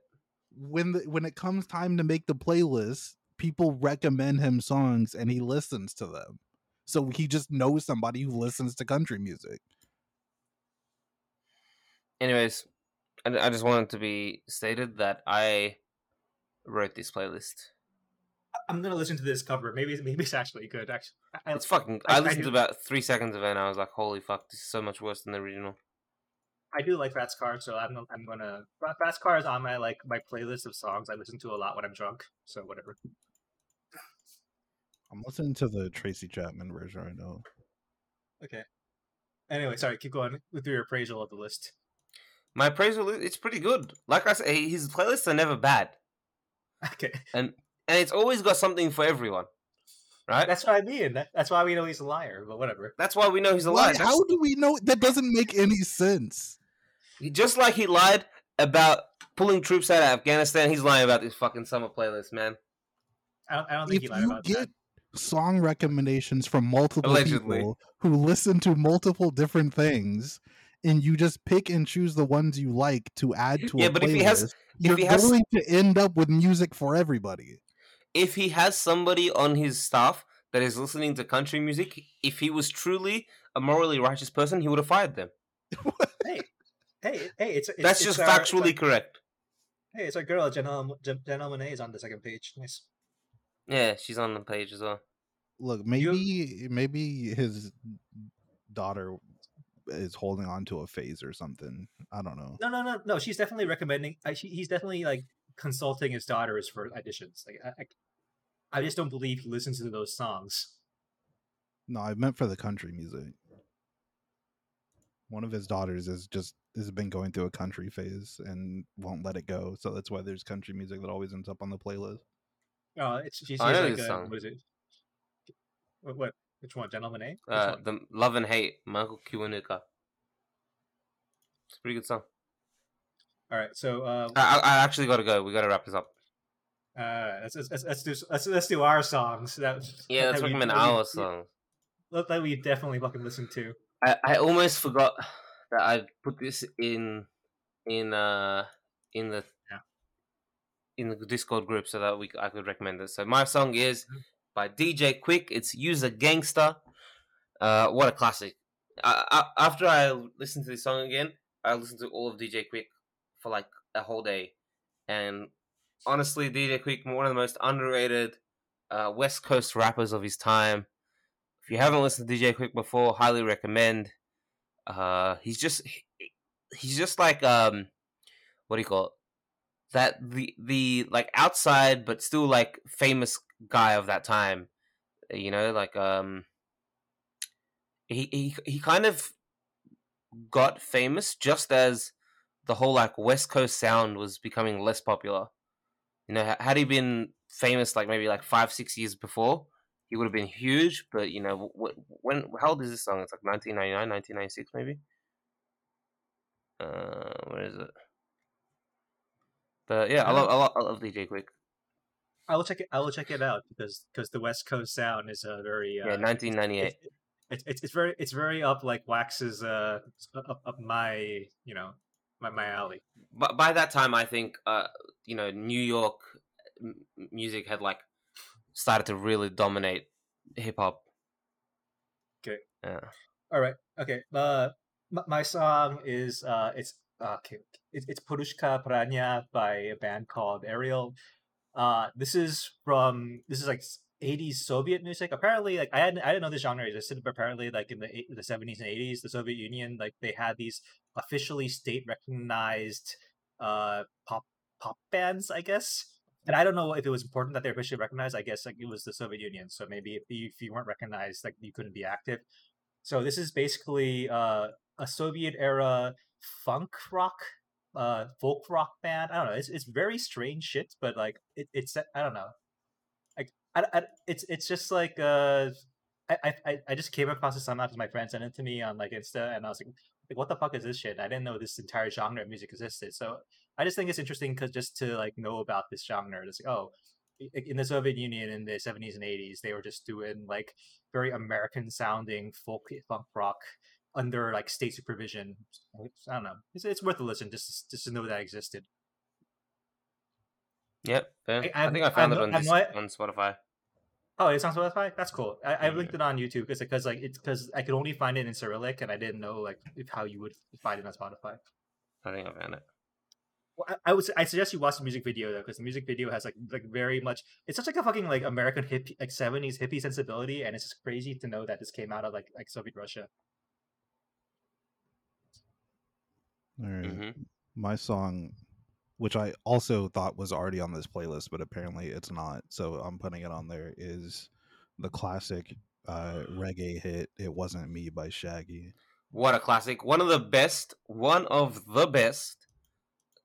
when the, when it comes time to make the playlist. People recommend him songs, and he listens to them. So he just knows somebody who listens to country music. Anyways, I, I just wanted to be stated that I wrote this playlist. I'm gonna listen to this cover. Maybe maybe it's actually good. Actually, I, It's fucking. I- I, I listened do- to about three seconds of it, and I was like, "Holy fuck, this is so much worse than the original." I do like Fast Car, so I'm I'm gonna Fast Car is on my like my playlist of songs I listen to a lot when I'm drunk. So whatever. I'm listening to the Tracy Chapman version right now. Okay. Anyway, sorry. Keep going with your appraisal of the list. My appraisal, is- it's pretty good. Like I said, his playlists are never bad, Okay, and and it's always got something for everyone. Right? that's what I mean. That, that's why we know he's a liar. But whatever. That's why we know he's a Why- liar. how do we know that doesn't make any sense? Just like he lied about pulling troops out of Afghanistan, he's lying about this fucking summer playlist, man. I don't, I don't think If he lied you about get that. song recommendations from multiple Allegedly. people who listen to multiple different things, and you just pick and choose the ones you like to add to Yeah, a but playlist, if he has- you're he has- going to end up with music for everybody. If he has somebody on his staff that is listening to country music, if he was truly a morally righteous person, he would have fired them. Hey, hey, hey! It's, it's That's it's just our- factually our- correct. Hey, it's our girl, Janelle Jan- Janelle Monae is on the second page. Nice. Yeah, she's on the page as well. Look, maybe maybe his daughter is holding on to a phase or something. I don't know. No, no, no, no. She's definitely recommending. I, she, he's definitely like consulting his daughters for auditions. Like, I, I, I just don't believe he listens to those songs. No, I meant for the country music. One of his daughters is just has been going through a country phase and won't let it go. So that's why there's country music that always ends up on the playlist. Oh, it's she's I like a, song. what is it? What, what? Which one? Gentleman A? Which Uh, one? the Love and Hate, Michael Kiwanuka. It's a pretty good song. All right, so uh, I, I actually got to go. We got to wrap this up. uh, let's, let's, let's do let's, let's do our songs. That Yeah, let's recommend our songs. that- we definitely fucking listen to. I, I almost forgot that I put this in in uh in the Yeah. in the Discord group so that we I could recommend this. So my song is Mhm. By DJ Quik. It's You'z A Ganxta. Uh, what a classic! I, I, after I listened to this song again, I listened to all of DJ Quik for like a whole day, and honestly, DJ Quik one of the most underrated uh, West Coast rappers of his time. If you haven't listened to DJ Quik before, highly recommend. Uh, he's just he- he's just like um, what do you call it? That the the like outside but still like famous guy of that time. You know, like um, he he he kind of got famous just as the whole like West Coast sound was becoming less popular. You know, had he been famous like maybe like five six years before, he would have been huge. But you know, wh- when how old is this song? It's like 1999, 1996 maybe. Uh, where is it? But yeah, I love I love, I love DJ Quik. I will check it. I will check it out because because the West Coast sound is a very uh, Yeah, 1998. It's, it's it's it's very it's very up like Wax's uh up, up my you know my my alley. But by that time, I think uh, you know New York m- music had like started to really dominate hip hop. Okay. Yeah. All right. Okay. Uh, my, my song is uh, it's uh, okay. It's it's Porushka Paranya by a band called Ariel. Uh, this is from this is like '80s Soviet music. Apparently, like I hadn't I didn't know this genre existed, but apparently, like in the the '70s and '80s, the Soviet Union like they had these officially state recognized uh pop pop bands, I guess. And I don't know if it was important that they're officially recognized. I guess like it was the Soviet Union, so maybe if you, if you weren't recognized, like you couldn't be active. So this is basically uh, a Soviet era funk rock, uh, folk rock band. I don't know. It's it's very strange shit, but like it, it's I don't know. Like I, I it's it's just like uh, I I I just came across this somehow because my friend sent it to me on like Insta, and I was like, like what the fuck is this shit? I didn't know this entire genre of music existed. So I just think it's interesting because just to like know about this genre, it's like oh. In the Soviet Union in the 70s and 80s, they were just doing like very American sounding folk funk rock under like state supervision. I don't know. It's, it's worth a listen just just to know that existed. Yep. fair. I- I, think I found I'm it on this, not- on Spotify. Oh, it's on Spotify. That's cool. I, I Yeah. linked it on YouTube because because like it's because I could only find it in Cyrillic and I didn't know like if how you would find it on Spotify. I think I found it. Well, I, I would I suggest you watch the music video though because the music video has like like very much. It's such like a fucking like American hippie like seventies hippie sensibility and it's just crazy to know that this came out of like like Soviet Russia. All right. hmm My song, which I also thought was already on this playlist, but apparently it's not. So I'm putting it on there, is the classic uh, reggae hit "It Wasn't Me" by Shaggy. What a classic! One of the best, one of the best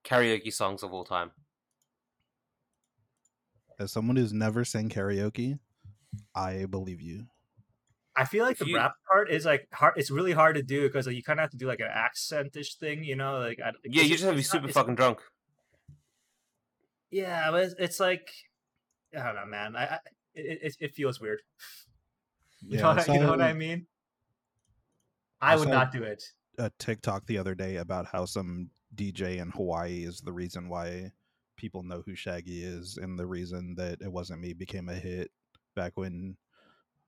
karaoke songs of all time. As someone who's never sang karaoke, I believe you. I feel like the you- rap part is like hard. It's really hard to do because like, you kind of have to do like an accentish thing, you know. Like I, Yeah, you just have to be not- super fucking drunk. Yeah, but it's, it's like I don't know, man. I, I it, it it feels weird. You, Yeah, know, what I, you know what I mean? I, I would not do it. a TikTok the other day about how some DJ in Hawaii is the reason why people know who Shaggy is, and the reason that it wasn't me became a hit back when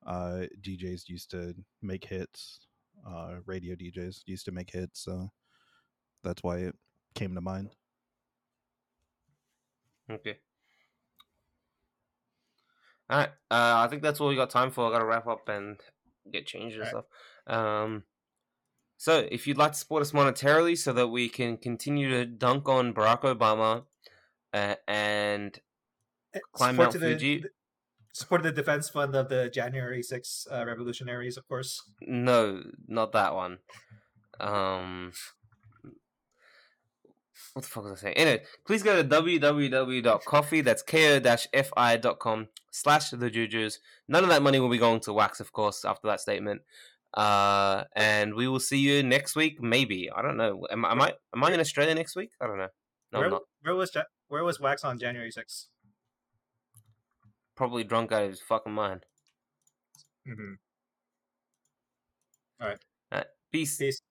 uh, DJs used to make hits. Uh, radio DJs used to make hits, so that's why it came to mind. Okay. All right. Uh, I think that's all we got time for. I got to wrap up and get changed and Alright. stuff. Um, so if you'd like to support us monetarily so that we can continue to dunk on Barack Obama uh, and Eh, Climb Mount Fuji. the- Support the defense fund of the January 6 uh, revolutionaries, of course. no, not that one. Um, what the fuck was I saying? Anyway, please go to www.coffee, that's ko-fi.com slash the jujus. None of that money will be going to Wax, of course, after that statement. Uh, and we will see you next week, maybe. I don't know. Am, am I am I in Australia next week? I don't know. No, where, where was where was Wax on January 6th? Probably drunk out of his fucking mind. Mm-hmm. Peace. Peace.